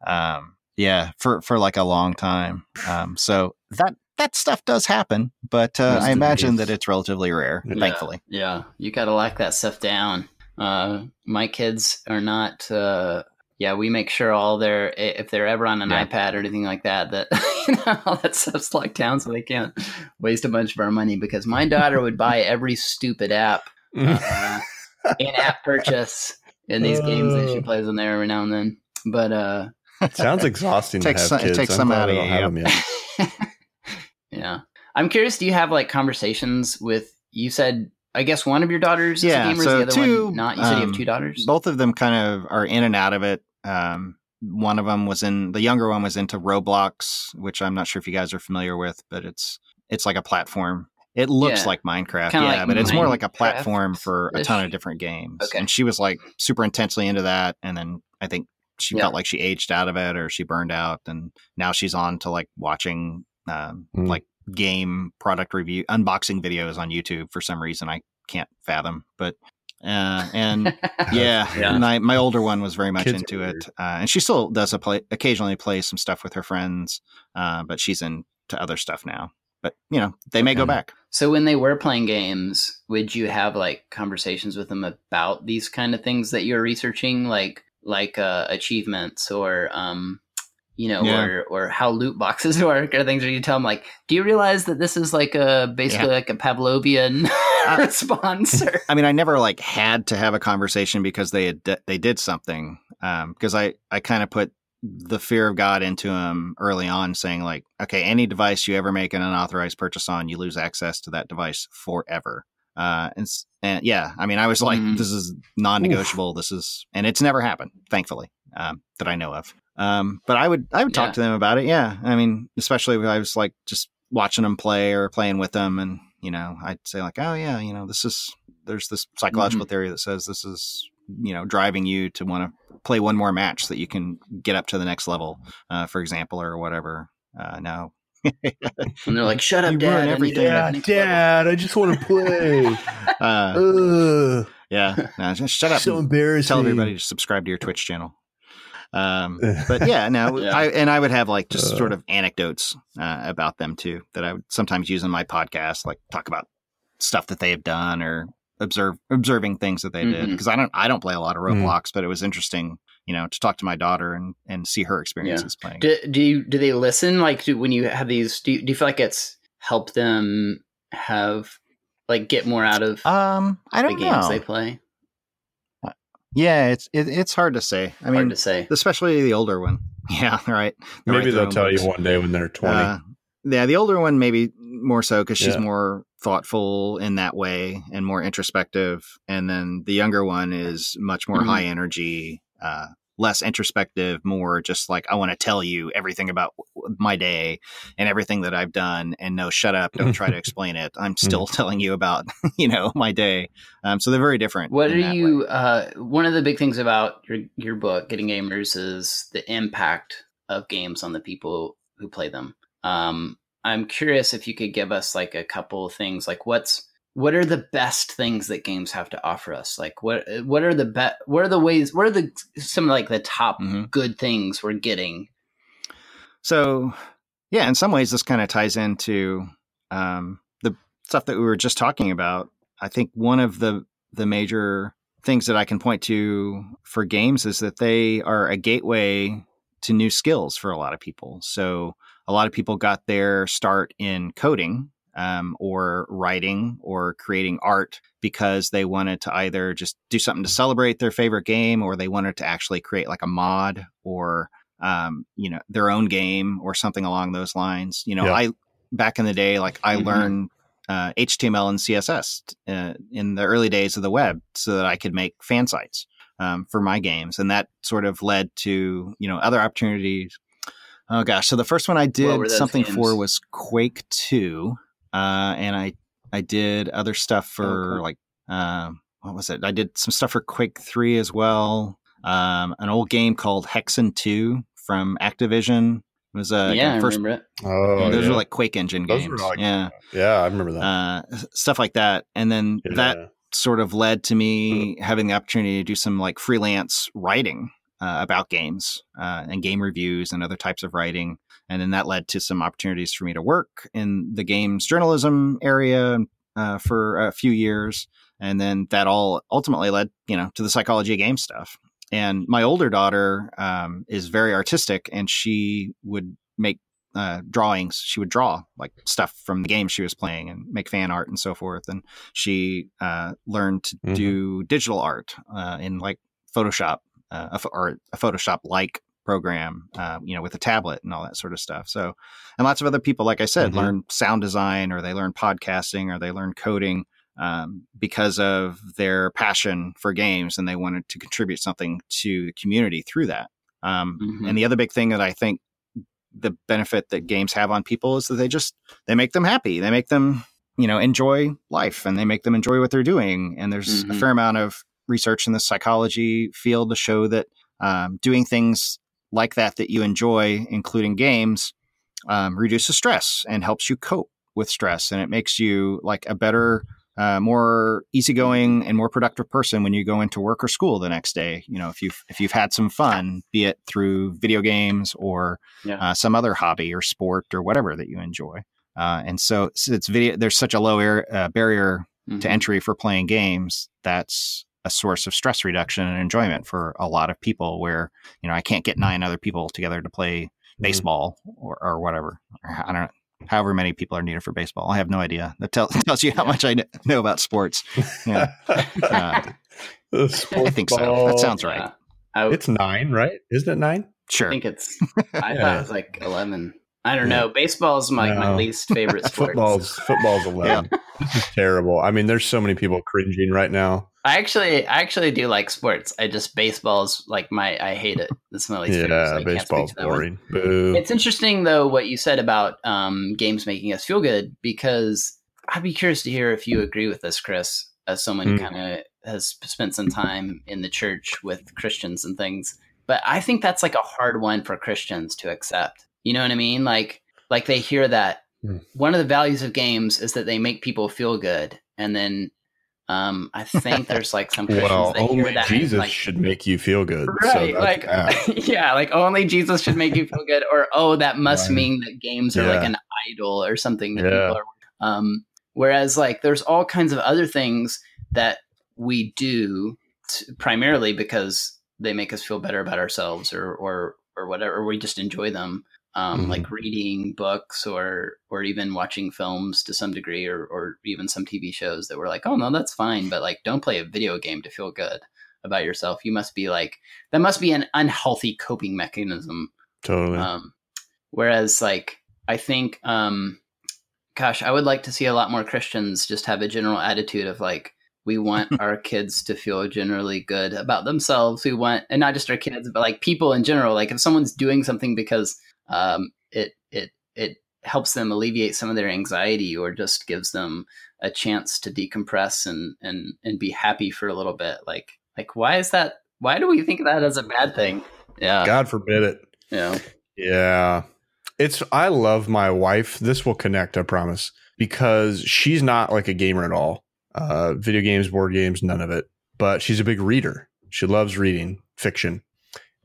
Um, yeah, for for like a long time. Um, so that that stuff does happen, but uh, I imagine that it's relatively rare. Yeah. Thankfully, Yeah, you got to lock that stuff down. Uh, my kids are not. Uh, yeah, we make sure all their if they're ever on an Yeah. iPad or anything like that, that you know, all that stuff's locked down so they can't waste a bunch of our money. Because my daughter would buy every stupid app, uh, in-app purchase in these games that she plays on there every now and then. But uh, Sounds exhausting to Takes have some- it kids. takes I'm some out I of don't you, have yeah. them yet. yeah, I'm curious. Do you have like conversations with? You said I guess one of your daughters Yeah, is a gamer. so the other two, one not. You said you um, have two daughters. both of them kind of are in and out of it. Um, one of them was in the younger one was into Roblox, which I'm not sure if you guys are familiar with, but it's it's like a platform. It looks Yeah. like Minecraft, Kinda yeah, like but it's more like a platform for a ton of different games. Okay. And she was like super intensely into that, and then I think she Yeah. felt like she aged out of it or she burned out, and now she's on to like watching um, Mm. like game product review unboxing videos on YouTube for some reason I can't fathom. But uh, and yeah, Yeah. My, my older one was very much Kids into it, uh, and she still does a play occasionally play some stuff with her friends, uh, but she's into other stuff now. But you know, they may go back. So when they were playing games, would you have like conversations with them about these kind of things that you're researching, like like uh, achievements or um, you know, Yeah. or or how loot boxes work or things? Or you tell them like, do you realize that this is like a basically like a Pavlovian response? Or, I mean, I never like had to have a conversation because they had they did something. Um, because I I kind of put the fear of God into them early on, saying like, okay, any device you ever make an unauthorized purchase on, you lose access to that device forever. Uh, and, and yeah, I mean, I was like, Mhm. this is non-negotiable. This is, and it's never happened, thankfully, um, that I know of. Um, but I would, I would talk Yeah. to them about it. Yeah, I mean, especially if I was like just watching them play or playing with them, and you know, I'd say like, oh yeah, you know, this is there's this psychological theory that says this is you know driving you to want to play one more match so that you can get up to the next level, uh, for example, or whatever. Uh, now, and they're like, "Shut up, You Dad!" I everything. Yeah, to the next level." Dad, I just want to play. uh, yeah, no, just shut up. so and embarrassing. tell everybody to subscribe to your Twitch channel. Um, but yeah, no, Yeah. I and I would have like just Uh. sort of anecdotes uh, about them too that I would sometimes use in my podcast, like talk about stuff that they have done or observe observing things that they did Mhm. because I don't I don't play a lot of Mhm. Roblox, but it was interesting, you know, to talk to my daughter and and see her experiences playing. Do, do you do they listen? Like, do, when you have these, do you, do you feel like it's helped them have like get more out of um, I the don't games know. they play? yeah, it's it, it's hard to say. I Hard mean, to say. especially the older one. Yeah, right. They're Maybe right they'll tell on you one day when they're 20. Uh, yeah, the older one maybe more so because she's Yeah. more thoughtful in that way and more introspective, and then the younger one is much more Mhm. high energy, uh, less introspective, more just like I want to tell you everything about my day and everything that I've done, and no, shut up, don't try to explain it. I'm still telling you about you know my day. Um, so they're very different. What are you? Uh, one of the big things about your your book, Getting Gamers, is the impact of games on the people who play them. Um, I'm curious if you could give us like a couple of things, like what's what are the best things that games have to offer us? Like what what are the be- what are the ways? What are the some like the top Mhm. good things we're getting? So, yeah, in some ways, this kind of ties into um, the stuff that we were just talking about. I think one of the the major things that I can point to for games is that they are a gateway to new skills for a lot of people. So, a lot of people got their start in coding um, or writing or creating art because they wanted to either just do something to celebrate their favorite game or they wanted to actually create like a mod or um, you know, their own game or something along those lines. You know, Yeah. I back in the day, like I Mhm. learned uh, HTML and CSS uh, in the early days of the web so that I could make fan sites um, for my games, and that sort of led to you know other opportunities. Oh gosh, so the first one I did something games? for was Quake Two, uh, and I I did other stuff for Oh, cool. like um, what was it? I did some stuff for Quake Three as well. Um, an old game called Hexen Two from Activision. It was a yeah, I first. remember it. oh, those yeah. were like Quake Engine Those games. like- yeah, yeah, I remember that. uh, stuff like that. And then Yeah. that sort of led to me having the opportunity to do some like freelance writing uh, about games uh, and game reviews and other types of writing. And then that led to some opportunities for me to work in the games journalism area uh, for a few years. And then that all ultimately led, you know, to the psychology of game stuff. And my older daughter um, is very artistic, and she would make uh, drawings. She would draw like stuff from the game she was playing and make fan art and so forth. And she uh, learned to Mhm. do digital art uh, in like Photoshop a pho- or a Photoshop like program, uh, you know, with a tablet and all that sort of stuff. So, and lots of other people, like I said, Mhm. learn sound design or they learn podcasting or they learn coding um, because of their passion for games and they wanted to contribute something to the community through that. Um, Mhm. And the other big thing that I think the benefit that games have on people is that they just they make them happy. They make them you know enjoy life and they make them enjoy what they're doing. And there's a Mhm. fair amount of research in the psychology field to show that um, doing things like that that you enjoy, including games, um, reduces stress and helps you cope with stress, and it makes you like a better uh, more easygoing and more productive person when you go into work or school the next day. You know, if you've if you've had some fun, be it through video games or Yeah. uh, some other hobby or sport or whatever that you enjoy. Uh, and so, it's video. There's such a low air, uh, barrier to Mhm. entry for playing games. That's a source of stress reduction and enjoyment for a lot of people. Where you know I can't get nine other people together to play baseball or, or whatever. Or I don't know. However many people are needed for baseball, I have no idea. That tell, tells you how Yeah. much I kn- know about sports. Yeah. Uh, The I think so. That sounds right. Yeah. I, w- It's nine, right? Isn't it nine? Sure. I think it's. I Yeah. thought it was like eleven. I don't Yeah. know. Baseball is my, my least favorite sport. Football's football's eleven. This is terrible. I mean, there's so many people cringing right now. I actually, I actually do like sports. I just baseball's like my. I hate it. It's my least favorite. so Yeah, baseball's to that one. boring. Boo. It's interesting though what you said about um, games making us feel good because I'd be curious to hear if you agree with this, Chris, as someone who Mm. kind of has spent some time in the church with Christians and things. But I think that's like a hard one for Christians to accept. You know what I mean? Like, like they hear that Mm. one of the values of games is that they make people feel good, and then um, I think there's like some Christians well, that only that Jesus like, should make you feel good. Right, that's like yeah, like only Jesus should make you feel good, or oh, that must Right. mean that games are like an idol or something that Yeah. people are. Um, whereas like there's all kinds of other things that we do t- primarily because they make us feel better about ourselves or or or whatever. Or we just enjoy them, um, Mhm. like reading books or or even watching films to some degree, or or even some TV shows that we're like, oh no, that's fine, but like don't play a video game to feel good about yourself. You must be like that must be an unhealthy coping mechanism. totally. Um, whereas like I think, um, gosh, I would like to see a lot more Christians just have a general attitude of like we want our kids to feel generally good about themselves. We want, and not just our kids, but like people in general. Like if someone's doing something because um, it it it helps them alleviate some of their anxiety or just gives them a chance to decompress and and and be happy for a little bit. Like like why is that? Why do we think of that as a bad thing? Yeah, God forbid it. yeah. Yeah. It's I love my wife. This will connect, I promise. Because she's not like a gamer at all. Uh video games, board games, none of it. But she's a big reader. She loves reading fiction.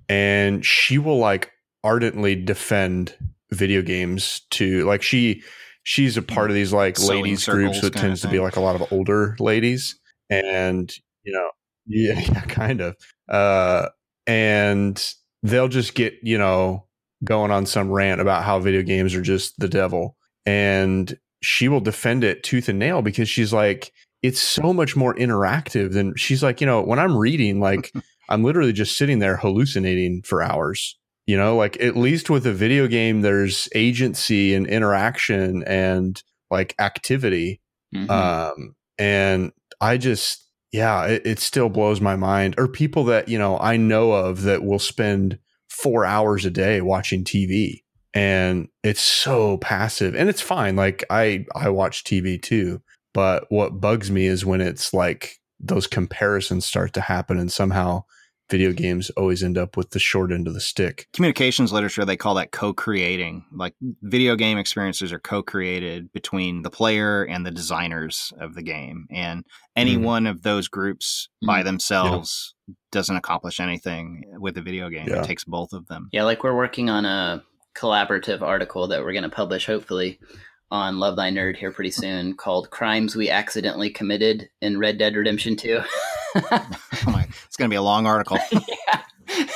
And she will like ardently defend video games to like she she's a part of these like ladies groups it tends to be like a lot of older ladies. And you know yeah yeah kind of. Uh and they'll just get you know going on some rant about how video games are just the devil. And she will defend it tooth and nail because she's like it's so much more interactive than she's like you know when i'm reading like i'm literally just sitting there hallucinating for hours you know like at least with a video game there's agency and interaction and like activity. Mhm. um and i just yeah it, it still blows my mind. Or people that you know i know of that will spend four hours a day watching tv and it's so passive. And it's fine. Like i i watch tv too. But what bugs me is when it's like those comparisons start to happen and somehow video games always end up with the short end of the stick communications literature they call that co-creating like video game experiences are co-created between the player and the designers of the game and any Mhm. one of those groups by Mhm. themselves doesn't accomplish anything with a video game Yeah. it takes both of them Yeah, like we're working on a collaborative article that we're going to publish hopefully on Love Thy Nerd here pretty soon called Crimes We Accidentally Committed in Red Dead Redemption 2. oh my, it's going to be a long article yeah.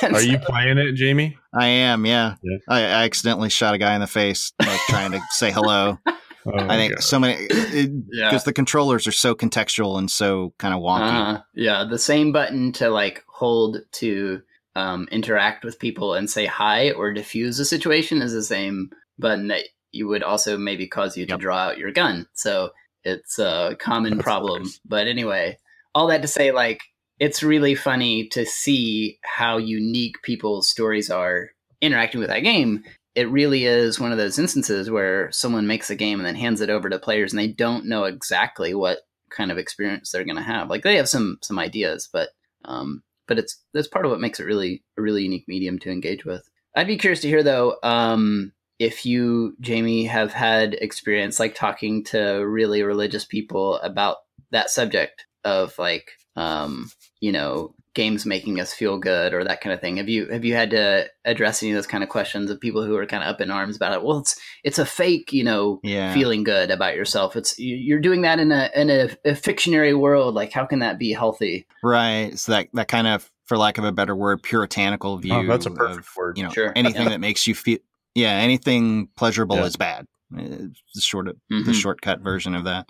Are so- you playing it jamie i am yeah, Yeah. I, I accidentally shot a guy in the face like trying to say hello Oh, i think God. so many because Yeah. the controllers are so contextual and so kind of wonky Uh, yeah, the same button to like hold to um, interact with people and say hi or diffuse a situation is the same button that you would also maybe cause you to draw out your gun. So it's a common That's problem. hilarious. But anyway, all that to say, like, it's really funny to see how unique people's stories are interacting with that game. It really is one of those instances where someone makes a game and then hands it over to players and they don't know exactly what kind of experience they're going to have. Like they have some some ideas, but um, but it's that's part of what makes it really a really unique medium to engage with. I'd be curious to hear though um, if you, Jamie, have had experience like talking to really religious people about that subject of like, um, you know, games making us feel good or that kind of thing. Have you have you had to address any of those kind of questions of people who are kind of up in arms about it? Well, it's it's a fake, you know, Yeah. feeling good about yourself. It's you- you're doing that in a in a, a fictionary world. Like, how can that be healthy? Right. So that that kind of, for lack of a better word, puritanical view. Oh, that's a perfect of, word. You know, Sure. anything Yeah. that makes you feel. Yeah, anything pleasurable Yeah. is bad. It's the short the Mhm. shortcut version of that.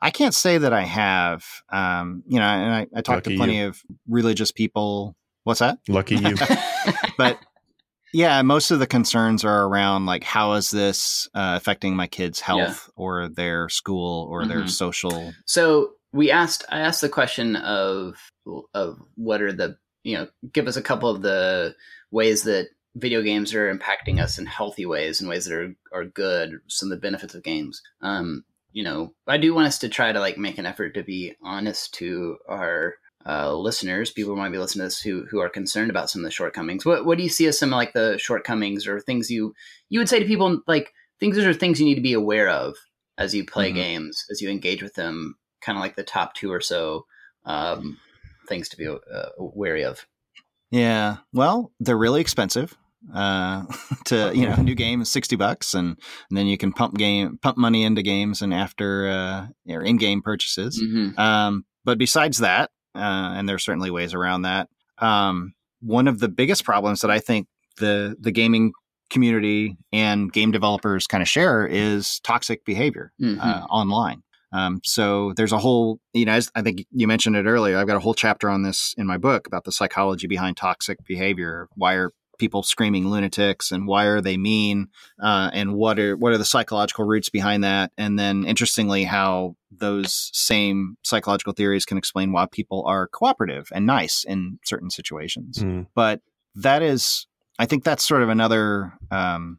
I can't say that I have. Um, you know, and I, I Lucky to plenty of religious people. What's that? Lucky you. But yeah, most of the concerns are around like how is this uh, affecting my kids' health or their school or their Mhm. social. So we asked, I asked the question of of what are the you know, give us a couple of the ways that video games are impacting us in healthy ways and ways that are are good. Some of the benefits of games. Um, you know, I do want us to try to like make an effort to be honest to our uh, listeners, people who might be listening to this who who are concerned about some of the shortcomings. What what do you see as some of like the shortcomings or things you you would say to people like things are things you need to be aware of as you play Mhm. games, as you engage with them, kind of like the top two or so um, things to be uh, wary of. Yeah, well, they're really expensive. Uh, to you know, a new game is sixty bucks, and, and then you can pump game pump money into games and after uh, or in game purchases. Mm-hmm. Um, but besides that, uh, and there's certainly ways around that. Um, one of the biggest problems that I think the the gaming community and game developers kind of share is toxic behavior Mhm. uh, online. Um, so there's a whole, you know, as I think you mentioned it earlier. I've got a whole chapter on this in my book about the psychology behind toxic behavior. Why are people screaming lunatics, and why are they mean, uh, and what are what are the psychological roots behind that? And then, interestingly, how those same psychological theories can explain why people are cooperative and nice in certain situations Mm. but that is i think that's sort of another um,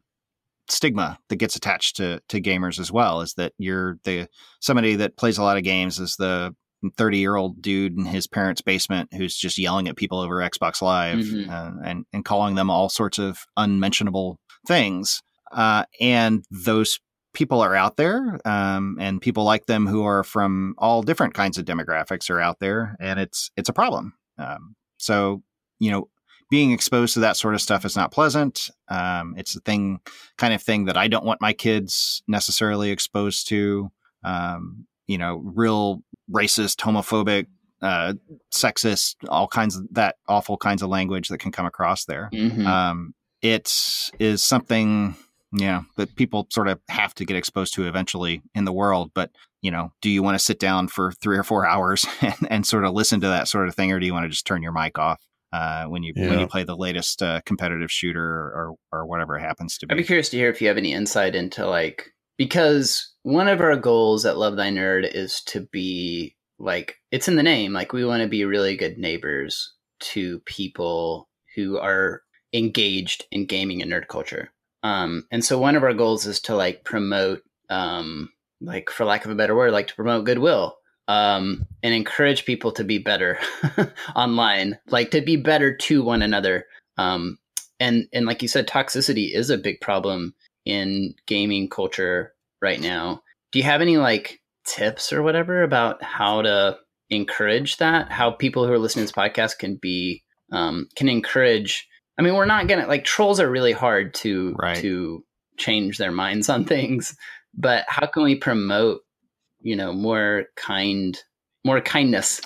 stigma that gets attached to to gamers as well is that you're the somebody that plays a lot of games is the 30 year old dude in his parents basement who's just yelling at people over xbox live Mhm. uh, and and calling them all sorts of unmentionable things. Uh, and those people are out there um, and people like them who are from all different kinds of demographics are out there and it's it's a problem. Um, so you know being exposed to that sort of stuff is not pleasant. Um, it's a thing kind of thing that i don't want my kids necessarily exposed to. Um, you know real racist homophobic uh, sexist all kinds of that awful kinds of language that can come across there Mm-hmm. um, it is something yeah that people sort of have to get exposed to eventually in the world but you know do you want to sit down for three or four hours and, and sort of listen to that sort of thing or do you want to just turn your mic off uh, when you when you play the latest uh, competitive shooter or or whatever it happens to be. I'd be be curious to hear if you have any insight into like because one of our goals at Love Thy Nerd is to be like it's in the name. Like we want to be really good neighbors to people who are engaged in gaming and nerd culture. Um, and so one of our goals is to like promote um, like for lack of a better word like to promote goodwill um, and encourage people to be better online like to be better to one another. Um, and and like you said toxicity is a big problem in gaming culture right now. Do you have any like tips or whatever about how to encourage that? How people who are listening to this podcast can be um, can encourage i mean we're not gonna like trolls are really hard to Right. to change their minds on things but how can we promote you know more kind more kindness?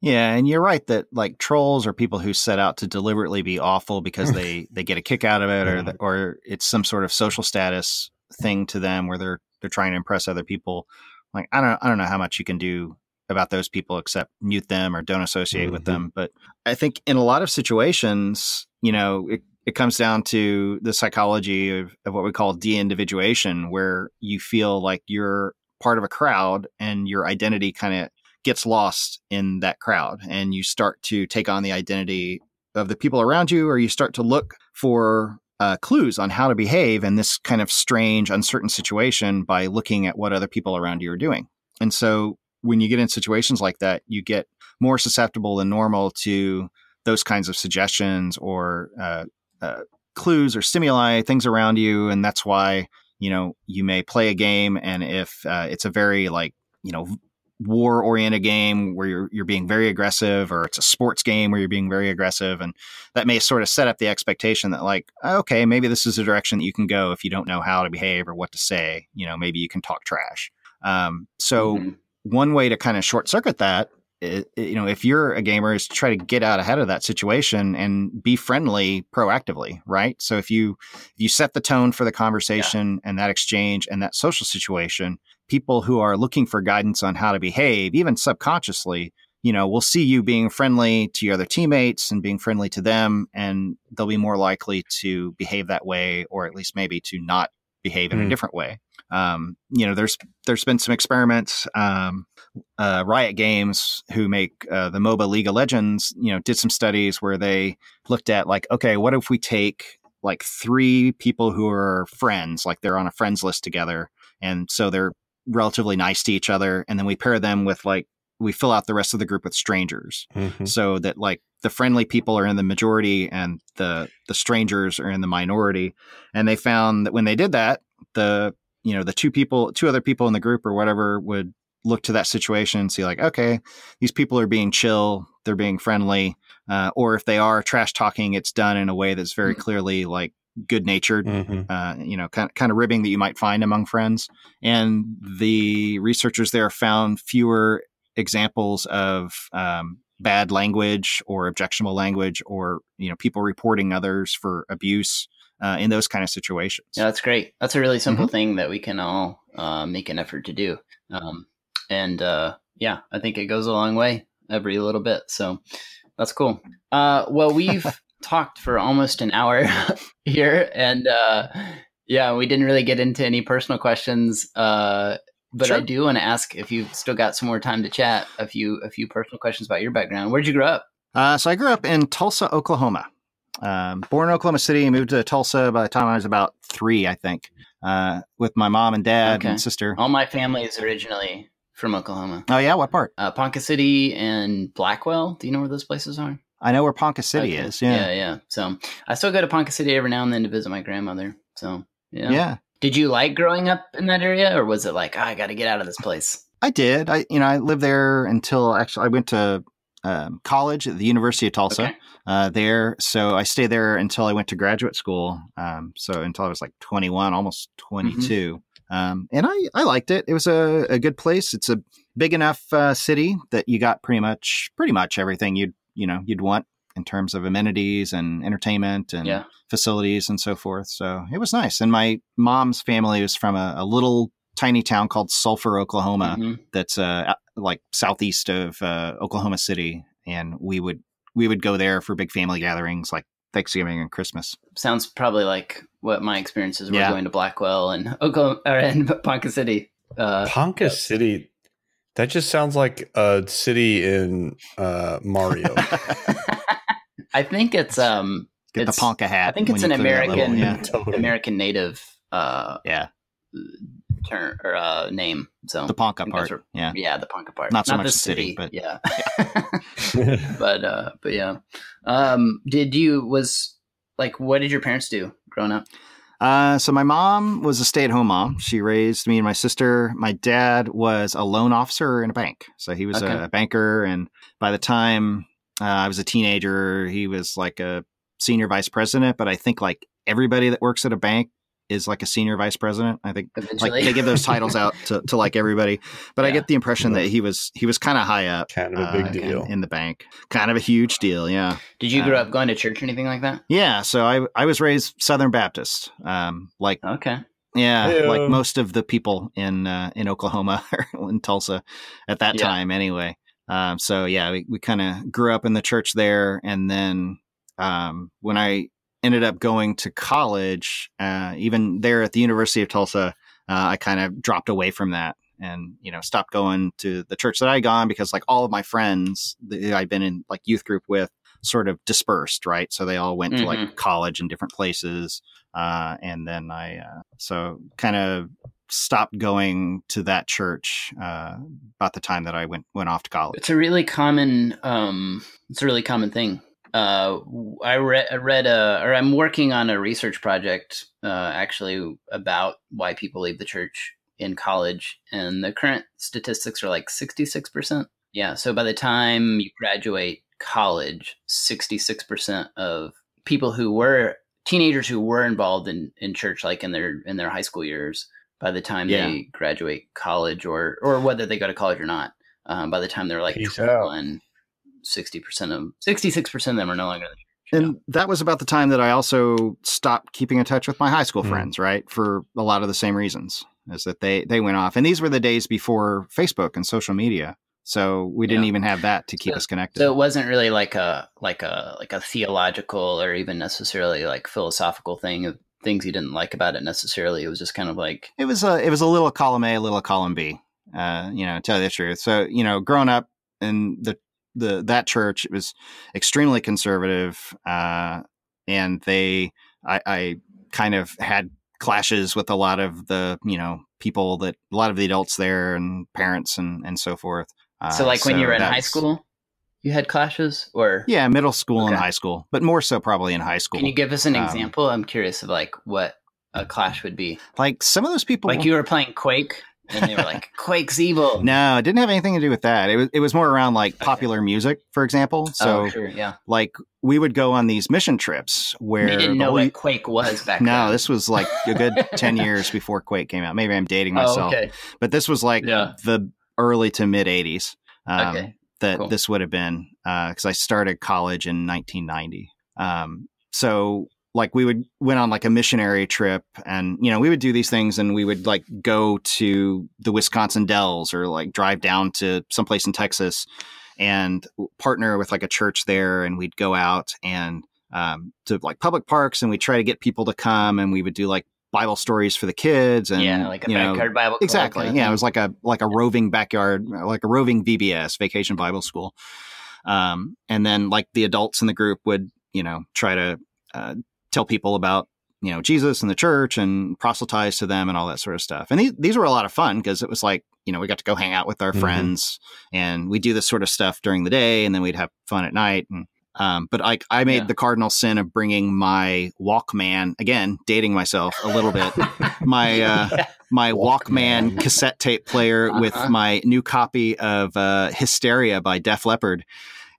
Yeah and you're right that like trolls are people who set out to deliberately be awful because they they get a kick out of it or or it's some sort of social status thing to them where they're they're trying to impress other people like i don't i don't know how much you can do about those people except mute them or don't associate with Mhm. them but i think in a lot of situations you know it, it comes down to the psychology of, of what we call de-individuation where you feel like you're part of a crowd and your identity kind of gets lost in that crowd and you start to take on the identity of the people around you or you start to look for uh, clues on how to behave in this kind of strange uncertain situation by looking at what other people around you are doing. And so when you get in situations like that you get more susceptible than normal to those kinds of suggestions or uh, uh, clues or stimuli, things around you, and that's why you know you may play a game, and if uh, it's a very like you know war oriented game where you're you're being very aggressive or it's a sports game where you're being very aggressive and that may sort of set up the expectation that like okay maybe this is a direction that you can go if you don't know how to behave or what to say you know maybe you can talk trash um, so mm-hmm. one way to kind of short circuit that it, you know if you're a gamer is try to get out ahead of that situation and be friendly proactively right so if you if you set the tone for the conversation yeah. and that exchange and that social situation people who are looking for guidance on how to behave, even subconsciously, you know, will see you being friendly to your other teammates and being friendly to them, and they'll be more likely to behave that way, or at least maybe to not behave in mm. a different way. Um, you know, there's there's been some experiments. Um, uh, Riot Games, who make uh, the MOBA League of Legends, you know, did some studies where they looked at like, okay, what if we take like three people who are friends, like they're on a friends list together, and so they're relatively nice to each other and then we pair them with like we fill out the rest of the group with strangers mm-hmm. so that like the friendly people are in the majority and the the strangers are in the minority and they found that when they did that the you know the two people two other people in the group or whatever would look to that situation and see like okay these people are being chill they're being friendly uh, or if they are trash talking it's done in a way that's very mm-hmm. clearly like good natured, mm-hmm. uh, you know, kind of, kind of ribbing that you might find among friends. And the researchers there found fewer examples of um, bad language or objectionable language or, you know, people reporting others for abuse uh, in those kind of situations. Yeah, that's great. That's a really simple mm-hmm. thing that we can all uh, make an effort to do. Um, and uh, yeah, I think it goes a long way every little bit. So that's cool. Uh, well, we've talked for almost an hour here, and uh, yeah, we didn't really get into any personal questions. Uh, but sure. I do want to ask if you've still got some more time to chat. A few a few personal questions about your background. Where'd you grow up? Uh, so I grew up in Tulsa, Oklahoma. Um, born in Oklahoma City, moved to Tulsa by the time I was about three, I think, uh, with my mom and dad okay. and sister. All my family is originally from Oklahoma. Oh yeah, what part? Uh, Ponca City and Blackwell. Do you know where those places are? I know where Ponca City okay. is. Yeah. yeah, yeah. So I still go to Ponca City every now and then to visit my grandmother. So yeah, yeah. Did you like growing up in that area, or was it like oh, I got to get out of this place? I did. I you know I lived there until actually I went to um, college at the University of Tulsa. Okay. Uh, there, so I stayed there until I went to graduate school. Um, so until I was like 21, almost 22. Mm-hmm. Um, and I, I liked it. It was a, a good place. It's a big enough uh, city that you got pretty much pretty much everything you'd you know you'd want in terms of amenities and entertainment and yeah. facilities and so forth. So it was nice. And my mom's family was from a, a little tiny town called Sulphur, Oklahoma, mm-hmm. that's uh, like southeast of uh, Oklahoma City, and we would we would go there for big family gatherings like Thanksgiving and Christmas. Sounds probably like what my experiences were yeah. going to Blackwell and Oklahoma or in Ponca City. Uh, Ponca City. That just sounds like a city in uh, Mario. I think it's um get it's, the Ponca hat. I think it's an American yeah. American native uh yeah term or uh name. So the Ponca part. Where, yeah. Yeah, the Ponca part. Not so Not much the city, city, but yeah. but uh but yeah. Um did you was like what did your parents do growing up? Uh, so my mom was a stay-at-home mom. She raised me and my sister. My dad was a loan officer in a bank, so he was okay. a banker. And by the time uh, I was a teenager, he was like a senior vice president. But I think like everybody that works at a bank is like a senior vice president. I think like they give those titles out to, to like everybody. But yeah. I get the impression that he was he was kind of high up, kind of a big uh, deal in, in, the bank, kind of a huge deal. Yeah. Did you grow uh, up going to church or anything like that? Yeah. So I I was raised Southern Baptist. Um, like okay. Yeah, Hey-o. like most of the people in uh, in Oklahoma or in Tulsa at that yeah. time, anyway. Um, so yeah, we, we kind of grew up in the church there, and then um, when I ended up going to college, uh, even there at the University of Tulsa, uh, I kind of dropped away from that and you know stopped going to the church that I gone because like all of my friends that I'd been in like youth group with sort of dispersed, right? So they all went mm-hmm. to like mm-hmm. college in different places, uh, and then I uh, so kind of stopped going to that church uh, about the time that I went went off to college. It's a really common um, it's a really common thing uh, I read, I read a, or I'm working on a research project uh, actually about why people leave the church in college, and the current statistics are like 66%. Yeah, so by the time you graduate college, 66% of people who were teenagers who were involved in, in church, like in their in their high school years, by the time Yeah. they graduate college, or or whether they go to college or not, um, by the time they're like Peace 21, 60% of them, 66% of them are no longer in the church. And that was about the time that I also stopped keeping in touch with my high school Hmm. friends, right? For a lot of the same reasons, is that they they went off, and these were the days before Facebook and social media, so we didn't Yeah. even have that to keep So- us connected. So it wasn't really like a like a like a theological or even necessarily like philosophical thing of things you didn't like about it necessarily. It was just kind of like it was a it was a little column A, a little column B. Uh, you know, tell you the truth. So you know, growing up in the the that church, it was extremely conservative, uh, and they I, I kind of had clashes with a lot of the you know people that a lot of the adults there and parents and and so forth. Uh, so like when you were in high school, you had clashes or Yeah, middle school and high school, but more so probably in high school. Can you give us an Um, example? I'm curious of like what a clash would be. like some of those people, Like you were playing Quake and they were like Quake's evil. No, it didn't have anything to do with that. It was it was more around like popular music, for example. So oh, sure, yeah. like we would go on these mission trips where You didn't know whole- what Quake was back then. no, then. this was like a good 10 years before Quake came out. Maybe I'm dating Oh, myself, okay. but this was like Yeah. the early to mid 80s. Um, Okay. That cool. this would have been because I started college in 1990. Um, so like we would went on like a missionary trip and you know we would do these things and we would like go to the Wisconsin Dells or like drive down to someplace in Texas and partner with like a church there and we'd go out and um, to like public parks and we try to get people to come and we would do like Bible stories for the kids and yeah, like a you know, backyard Bible. exactly. kind of yeah it was like a like a roving backyard like a roving vbs vacation bible school. Um, and then like the adults in the group would you know try to uh, tell people about you know jesus and the church and proselytize to them and all that sort of stuff and these, these were a lot of fun because it was like you know we got to go hang out with our Mhm. friends and we do this sort of stuff during the day and then we'd have fun at night and um, but like I made Yeah. the cardinal sin of bringing my Walkman again, dating myself a little bit. my uh, my Walkman, Walkman. cassette tape player with Uh-huh. my new copy of uh, Hysteria by Def Leppard,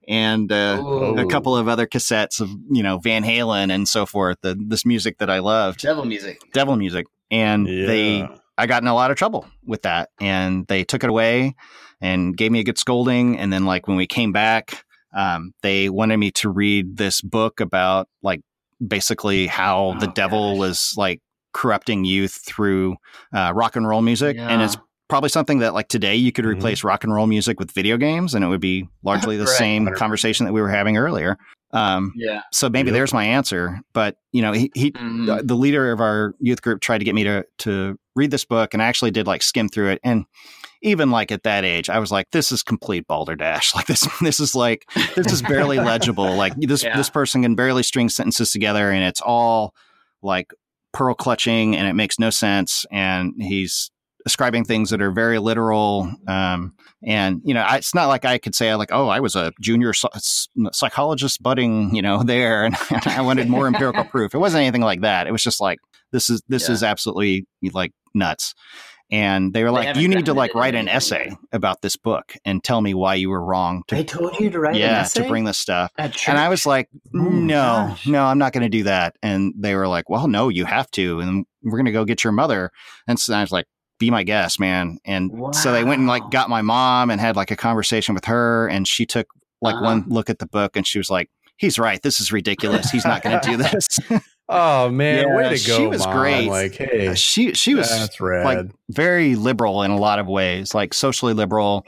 and uh, a couple of other cassettes of you know Van Halen and so forth. The, this music that I loved, devil music. devil music, and they I got in a lot of trouble with that, and they took it away and gave me a good scolding. And then like when we came back, um, they wanted me to read this book about like basically how the Oh, devil gosh. was like corrupting youth through uh, rock and roll music, and it's Yeah. Probably something that like today you could Mhm. replace rock and roll music with video games, and it would be largely the Right. same 100%. conversation that we were having earlier. Um, Yeah. so maybe Yep. there's my answer, but you know, he, he Mhm. the, the leader of our youth group tried to get me to to read this book, and I actually did like skim through it. And even like at that age, I was like, "This is complete balderdash. Like this, this is like this is barely legible. Like this Yeah. this person can barely string sentences together, and it's all like pearl clutching, and it makes no sense. And he's ascribing things that are very literal. Um, and you know, I, it's not like I could say like, oh, I was a junior psy- psychologist budding, you know, there, and I wanted more empirical proof. It wasn't anything like that. It was just like this is this Yeah. is absolutely like nuts. And they were They like, you need to like write an essay about this book and tell me why you were wrong. To, They told you to write an yeah, to bring this stuff. And I was like, Oh, no, gosh. no, I'm not going to do that. And they were like, well, no, you have to. And we're going to go get your mother. And so I was like, be my guest, man. And so they went and like got my mom and had like a conversation with her. And she took like Uh-huh. one look at the book and she was like, he's right. This is ridiculous. He's not going to do this. Oh man, Yeah, way to go! she was Mom. great. Like, hey, she, she was like very liberal in a lot of ways, like socially liberal.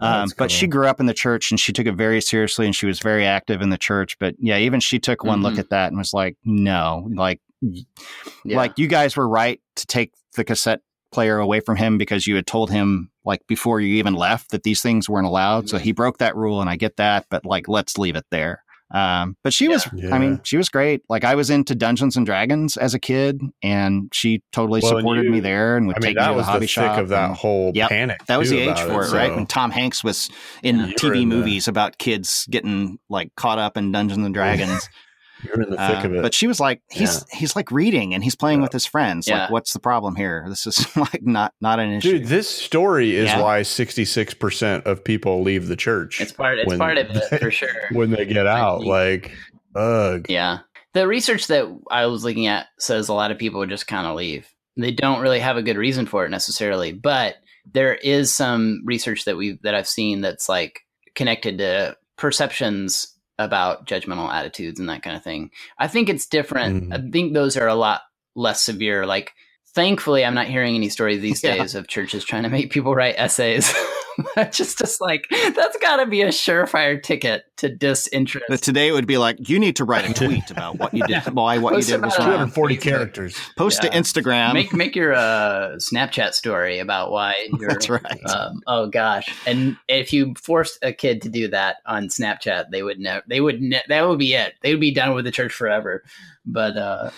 Um, that's but she grew up in the church and she took it very seriously and she was very active in the church. But yeah, even she took one look Mhm. at that and was like, no, like, Yeah. like you guys were right to take the cassette player away from him because you had told him like before you even left that these things weren't allowed. So Mhm. he broke that rule and I get that, but like, let's leave it there. Um, but she was, Yeah. I mean, she was great. Like I was into Dungeons and Dragons as a kid, and she totally Well, and supported me there and would I mean, take me to the was the hobby thick shop. of that and- whole Yep. panic. that was the age for it, so- right? When Tom Hanks was in Yeah. TV in the- movies about kids getting like caught up in Dungeons and Dragons. You're in the thick Uh, of it. But she was like, he's he's like reading and he's playing Yeah. with his friends. Yeah. Like, what's the problem here? This is like not not an issue. Dude, this story is Yeah. why 66% of people leave the church It's part. It's part of it they- for sure. when they get out. Like, ugh. Yeah. The research that I was looking at says a lot of people would just kind of leave. They don't really have a good reason for it necessarily, but there is some research that we that I've seen that's like connected to perceptions about judgmental attitudes and that kind of thing. I think it's different. Mhm. I think those are a lot less severe. Like thankfully I'm not hearing any stories these Yeah. days of churches trying to make people write essays. just just like that's got to be a surefire ticket to disinterest. But today it would be like, you need to write a tweet about what you did, why what you did was about it on wrong. 240 characters. Post Yeah. to Instagram. make make your uh, Snapchat story about why you're. That's right. Um, oh gosh! And if you forced a kid to do that on Snapchat, they would never. They would. Ne- that would be it. They would be done with the church forever. But uh,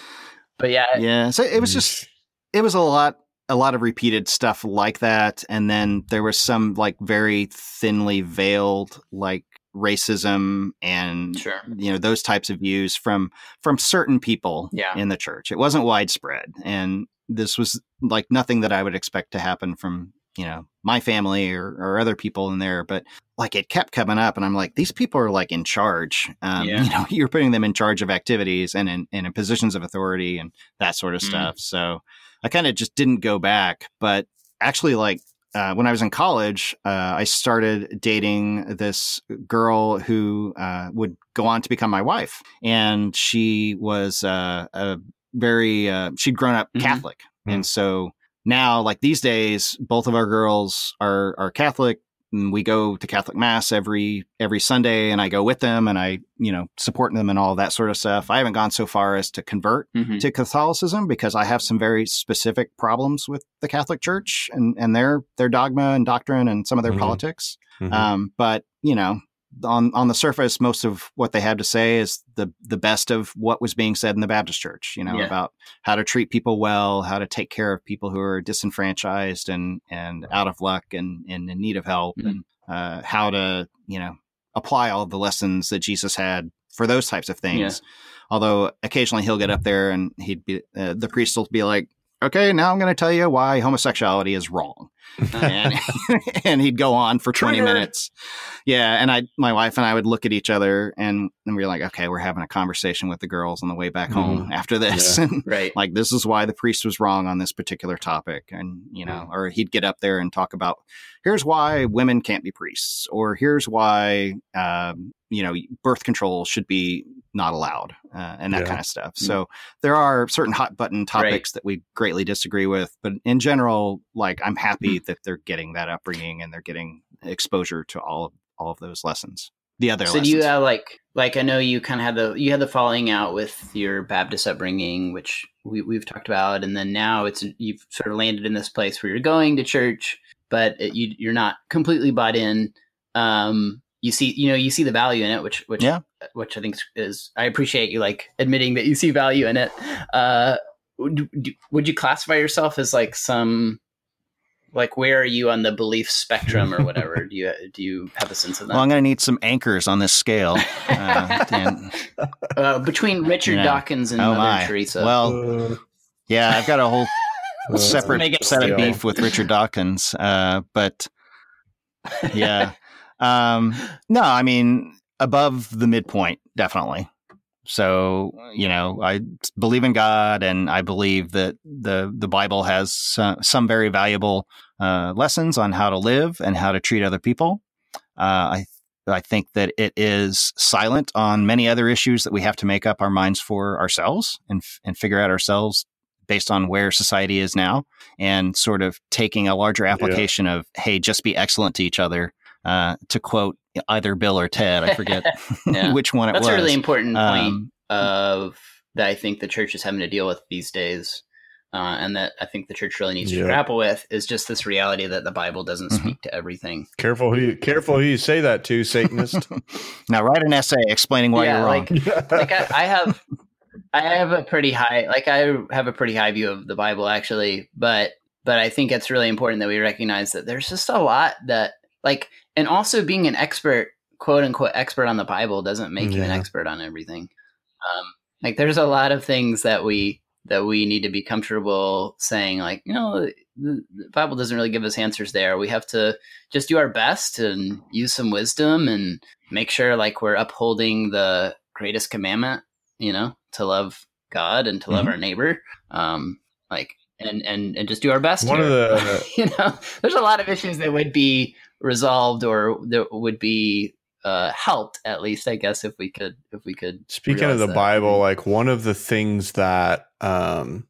but yeah, yeah. So it was just it was a lot a lot of repeated stuff like that and then there was some like very thinly veiled like racism and sure. you know those types of views from from certain people Yeah. in the church it wasn't widespread and this was like nothing that i would expect to happen from you know my family or, or other people in there but like it kept coming up and i'm like these people are like in charge um, Yeah. you know you're putting them in charge of activities and in, and in positions of authority and that sort of Mm. stuff so i kind of just didn't go back but actually like uh, when I was in college, uh, I started dating this girl who uh, would go on to become my wife, and she was uh, a very uh, she'd grown up Mhm. Catholic, Mm. and so now, like these days, both of our girls are are Catholic. And we go to Catholic mass every every Sunday, and I go with them, and I you know support them and all that sort of stuff. I haven't gone so far as to convert, Mhm. to Catholicism because I have some very specific problems with the Catholic Church and, and their their dogma and doctrine and some of their Mhm. politics. Mhm. Um, but you know, on on the surface, most of what they had to say is the the best of what was being said in the Baptist Church. You know Yeah. about how to treat people well, how to take care of people who are disenfranchised and and out of luck and, and in need of help, Mhm. and uh, how to you know apply all of the lessons that Jesus had for those types of things. Yeah. Although occasionally he'll get up there and he'd be uh, the priest will be like, "Okay, now I'm going to tell you why homosexuality is wrong," and, and he'd go on for 20 Trigger. minutes. Yeah, and I, my wife and I would look at each other and, and we were like, "Okay, we're having a conversation with the girls on the way back home after this." And right. like this is why the priest was wrong on this particular topic and you know or he'd get up there and talk about here's why women can't be priests or here's why um, you know birth control should be not allowed uh, and that Yeah. kind of stuff so there are certain hot button topics that we greatly disagree with but in general like i'm happy that they're getting that upbringing and they're getting exposure to all of all of those lessons the other So lessons. do you have like like I know you kind of had the you had the falling out with your Baptist upbringing, which we we've talked about, and then now it's you've sort of landed in this place where you're going to church, but it, you you're not completely bought in. Um, you see, you know, you see the value in it, which which Yeah. Which I think is I appreciate you like admitting that you see value in it. Uh, would, would you classify yourself as like some like where are you on the belief spectrum or whatever? do you do you have a sense of that? well i'm going to need some anchors on this scale uh, and, Uh, between Richard Yeah. Dawkins and Oh Mother my. Teresa. Well, Uh, yeah, I've got a whole uh, separate Make it set of beef with Richard Dawkins. Uh, but yeah, um, no, I mean above the midpoint, definitely. So you know, I believe in God, and I believe that the the Bible has some, some very valuable uh, lessons on how to live and how to treat other people. Uh, I I think that it is silent on many other issues that we have to make up our minds for ourselves and and figure out ourselves based on where society is now, and sort of taking a larger application of hey, just be excellent to each other. Uh, to quote either Bill or Ted, I forget Yeah. which one it That's was. That's a really important point Um, of that I think the church is having to deal with these days. uh, and that I think the church really needs Yeah. to grapple with is just this reality that the Bible doesn't Mhm. speak to everything. Careful who you, careful who you say that to, Satanist. now write an essay explaining why Yeah, you're wrong. like- like I, I have I have a pretty high like I have a pretty high view of the Bible actually, but but I think it's really important that we recognize that there's just a lot that like and also being an expert quote unquote expert on the Bible doesn't make you an expert on everything. Um like there's a lot of things that we that we need to be comfortable saying like, you know, the, the Bible doesn't really give us answers there. We have to just do our best and use some wisdom and make sure like we're upholding the greatest commandment you know to love god and to love Mhm. our neighbor um like and and and just do our best One of the- you know there's a lot of issues that would be resolved or that would be uh helped at least i guess if we could if we could Speaking of the that. Bible, like one of the things that um,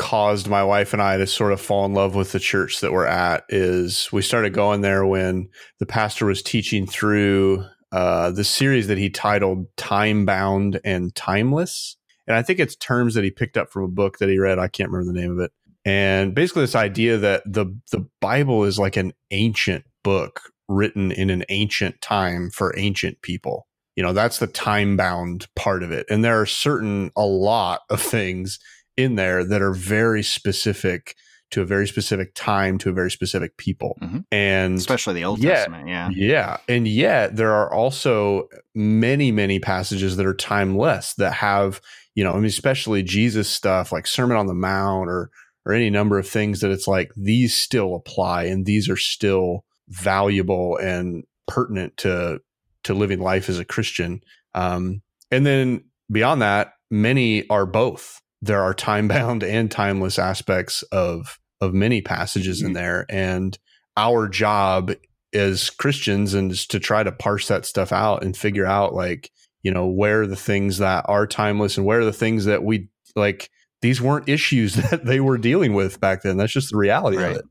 caused my wife and I to sort of fall in love with the church that we're at is we started going there when the pastor was teaching through uh, the series that he titled Time Bound and Timeless. And I think it's terms that he picked up from a book that he read. I can't remember the name of it. And basically, this idea that the the Bible is like an ancient book written in an ancient time for ancient people you know that's the time bound part of it and there are certain a lot of things in there that are very specific to a very specific time to a very specific people Mhm. and Especially the Old Yeah. Testament. Yeah. yeah and yet there are also many many passages that are timeless that have you know i mean especially jesus stuff like sermon on the mount or or any number of things that it's like these still apply and these are still valuable and pertinent to to living life as a christian um and then beyond that many are both there are time bound and timeless aspects of of many passages in there and our job as Christians and is to try to parse that stuff out and figure out like, you know, where are the things that are timeless and where are the things that we like these weren't issues that they were dealing with back then. That's just the reality Right. of it.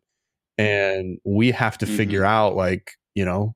And we have to Mhm. figure out like, you know,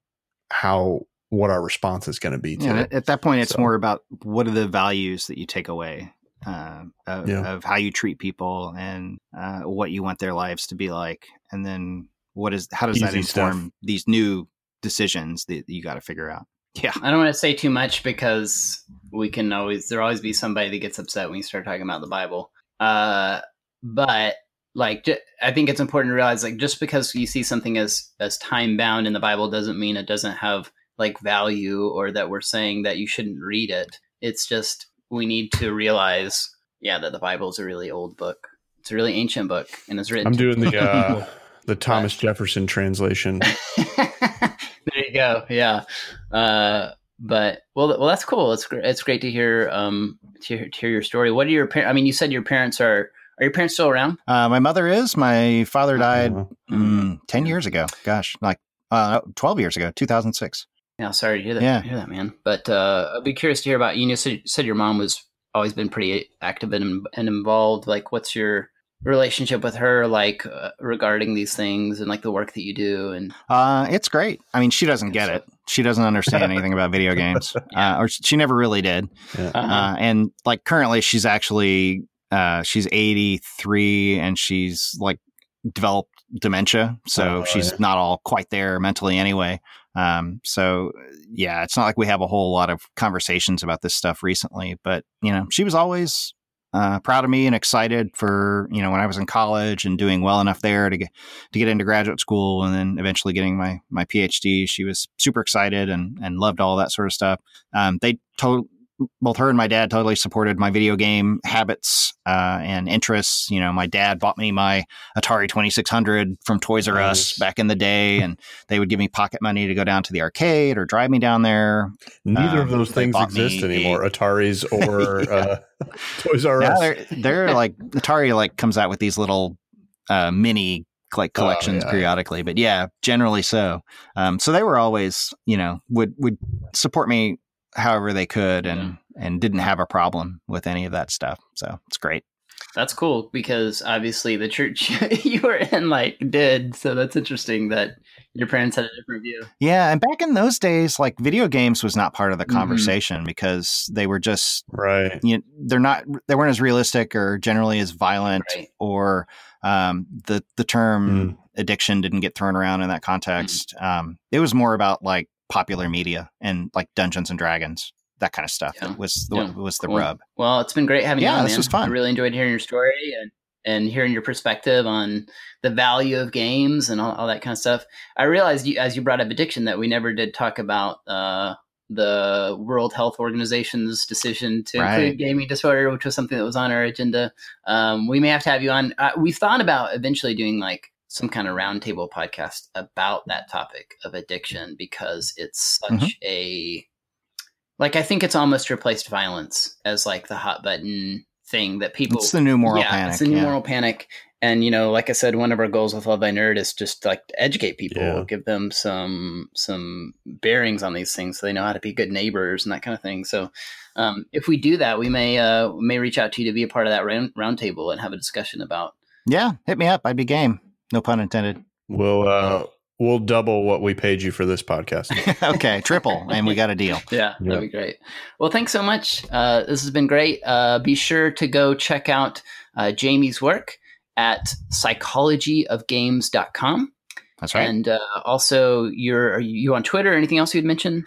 how what our response is going to be to Yeah, it. at that point, it's So- more about what are the values that you take away uh, of, Yeah. of how you treat people and uh, what you want their lives to be like, and then what is how does that inform stuff. these new decisions that you got to figure out? Yeah, I don't want to say too much because we can always there'll always be somebody that gets upset when you start talking about the Bible. Uh, but like ju- I think it's important to realize like just because you see something as as time bound in the Bible doesn't mean it doesn't have like value or that we're saying that you shouldn't read it. It's just we need to realize yeah that the Bible is a really old book. It's a really ancient book and it's written I'm doing the uh the Thomas Jefferson translation. there you go. Yeah. Uh, but well, well, that's cool. It's great. It's great to hear um to hear, to hear your story. What are your parents? I mean, you said your parents are are your parents still around? uh, my mother is. My father died Uh, mm, ten years ago. Gosh, like uh, twelve years ago, two thousand six. Yeah, sorry to hear that. Yeah. hear that, man. But uh, I'd be curious to hear about you. You said, said your mom was always been pretty active and, and involved. Like, what's your relationship with her like uh, regarding these things and like the work that you do? And Uh, it's great. I mean, she doesn't get it. She doesn't understand anything about video games, uh, or she never really did. yeah. uh, Uh, and like currently, she's actually uh, she's eighty three, and she's like developed dementia, so Oh, she's yeah. not all quite there mentally anyway. Um, so yeah, it's not like we have a whole lot of conversations about this stuff recently, but you know, she was always uh, proud of me and excited for you know when I was in college and doing well enough there to get to get into graduate school and then eventually getting my my PhD. She was super excited and and loved all that sort of stuff. Um, they told both her and my dad totally supported my video game habits uh, and interests. You know, my dad bought me my Atari 2600 from Toys R Us Nice. back in the day, and they would give me pocket money to go down to the arcade or drive me down there. Neither of um, those things exist a- anymore. Ataris or uh, Toys R Now Us. they're they're like Atari like comes out with these little uh, mini like Oh, collections yeah. periodically, but yeah, generally so. Um, so they were always you know would would support me however they could and and didn't have a problem with any of that stuff. So it's great. That's cool because obviously the church you were in like did. So that's interesting that your parents had a different view. Yeah, and back in those days, like video games was not part of the Mhm. conversation because they were just Right. you know, they're not they weren't as realistic or generally as violent Right. or um, the the term addiction didn't get thrown around in that context. Um, it was more about like popular media and like Dungeons and Dragons, that kind of stuff. Yeah. That was the, Yeah. was the Cool. rub. Well, it's been great having Yeah, you on. this man. was fun. I really enjoyed hearing your story and and hearing your perspective on the value of games and all, all that kind of stuff. I realized you, as you brought up addiction that we never did talk about uh, the World Health Organization's decision to Right. include gaming disorder, which was something that was on our agenda. Um, we may have to have you on. Uh, we've thought about eventually doing like some kind of roundtable podcast about that topic of addiction because it's such Mhm. a like I think it's almost replaced violence as like the hot button thing that people It's the new moral yeah, panic. It's the new yeah. moral panic. And you know, like I said, one of our goals with Love Thy Nerd is just like to educate people, Yeah. give them some some bearings on these things so they know how to be good neighbors and that kind of thing. So um, if we do that, we may uh, may reach out to you to be a part of that round roundtable and have a discussion about yeah, hit me up. I'd be game. No pun intended. We'll uh we'll double what we paid you for this podcast. okay, triple, and we got a deal. Yeah, Yeah. that'd be great. Well, thanks so much. Uh, this has been great. Uh, be sure to go check out uh, Jamie's work at psychologyofgames.com. That's right. And uh, also, you're are you on Twitter? Anything else you'd mention?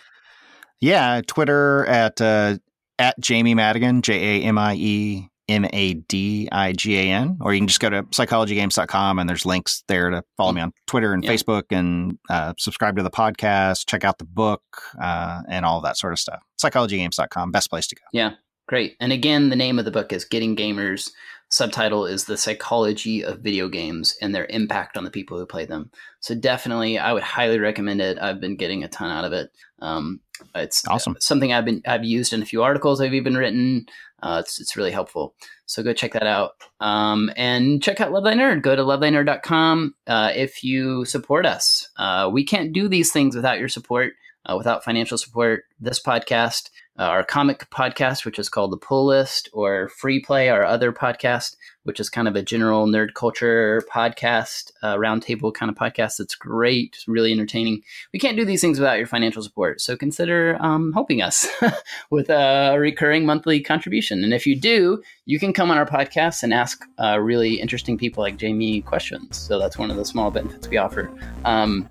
Yeah, Twitter at uh, at Jamie Madigan, J A M I E M A D I G A N, or you can just go to psychologygames.com and there's links there to follow me on Twitter and Yeah. Facebook and uh, subscribe to the podcast, check out the book, uh, and all that sort of stuff. Psychologygames.com, best place to go. Yeah, great. And again, the name of the book is Getting Gamers. Subtitle is The Psychology of Video Games and Their Impact on the People Who Play Them. So definitely, I would highly recommend it. I've been getting a ton out of it. Um, it's Awesome. something I've been I've used in a few articles I've even written. Uh, it's it's really helpful. So go check that out. Um, and check out Love Thy Nerd. Go to lovethynerd.com uh, if you support us. Uh, we can't do these things without your support, uh, without financial support. This podcast, uh, our comic podcast, which is called The Pull List, or Free Play, our other podcast, which is kind of a general nerd culture podcast, uh, roundtable kind of podcast. That's great, really entertaining. We can't do these things without your financial support. So consider um, helping us with a recurring monthly contribution. And if you do, you can come on our podcast and ask uh, really interesting people like Jamie questions. So that's one of the small benefits we offer. Um,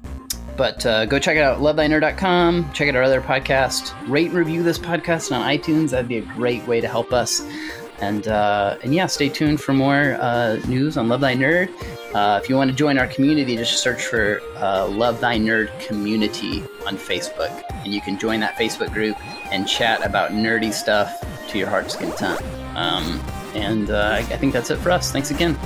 but uh, go check it out, lovethynerd.com. Check out our other podcast. Rate and review this podcast on iTunes. That'd be a great way to help us. And uh, and yeah, stay tuned for more uh, news on Love Thy Nerd. Uh, if you want to join our community, just search for uh, Love Thy Nerd Community on Facebook, and you can join that Facebook group and chat about nerdy stuff to your heart's content. Um, and uh, I I think that's it for us. Thanks again.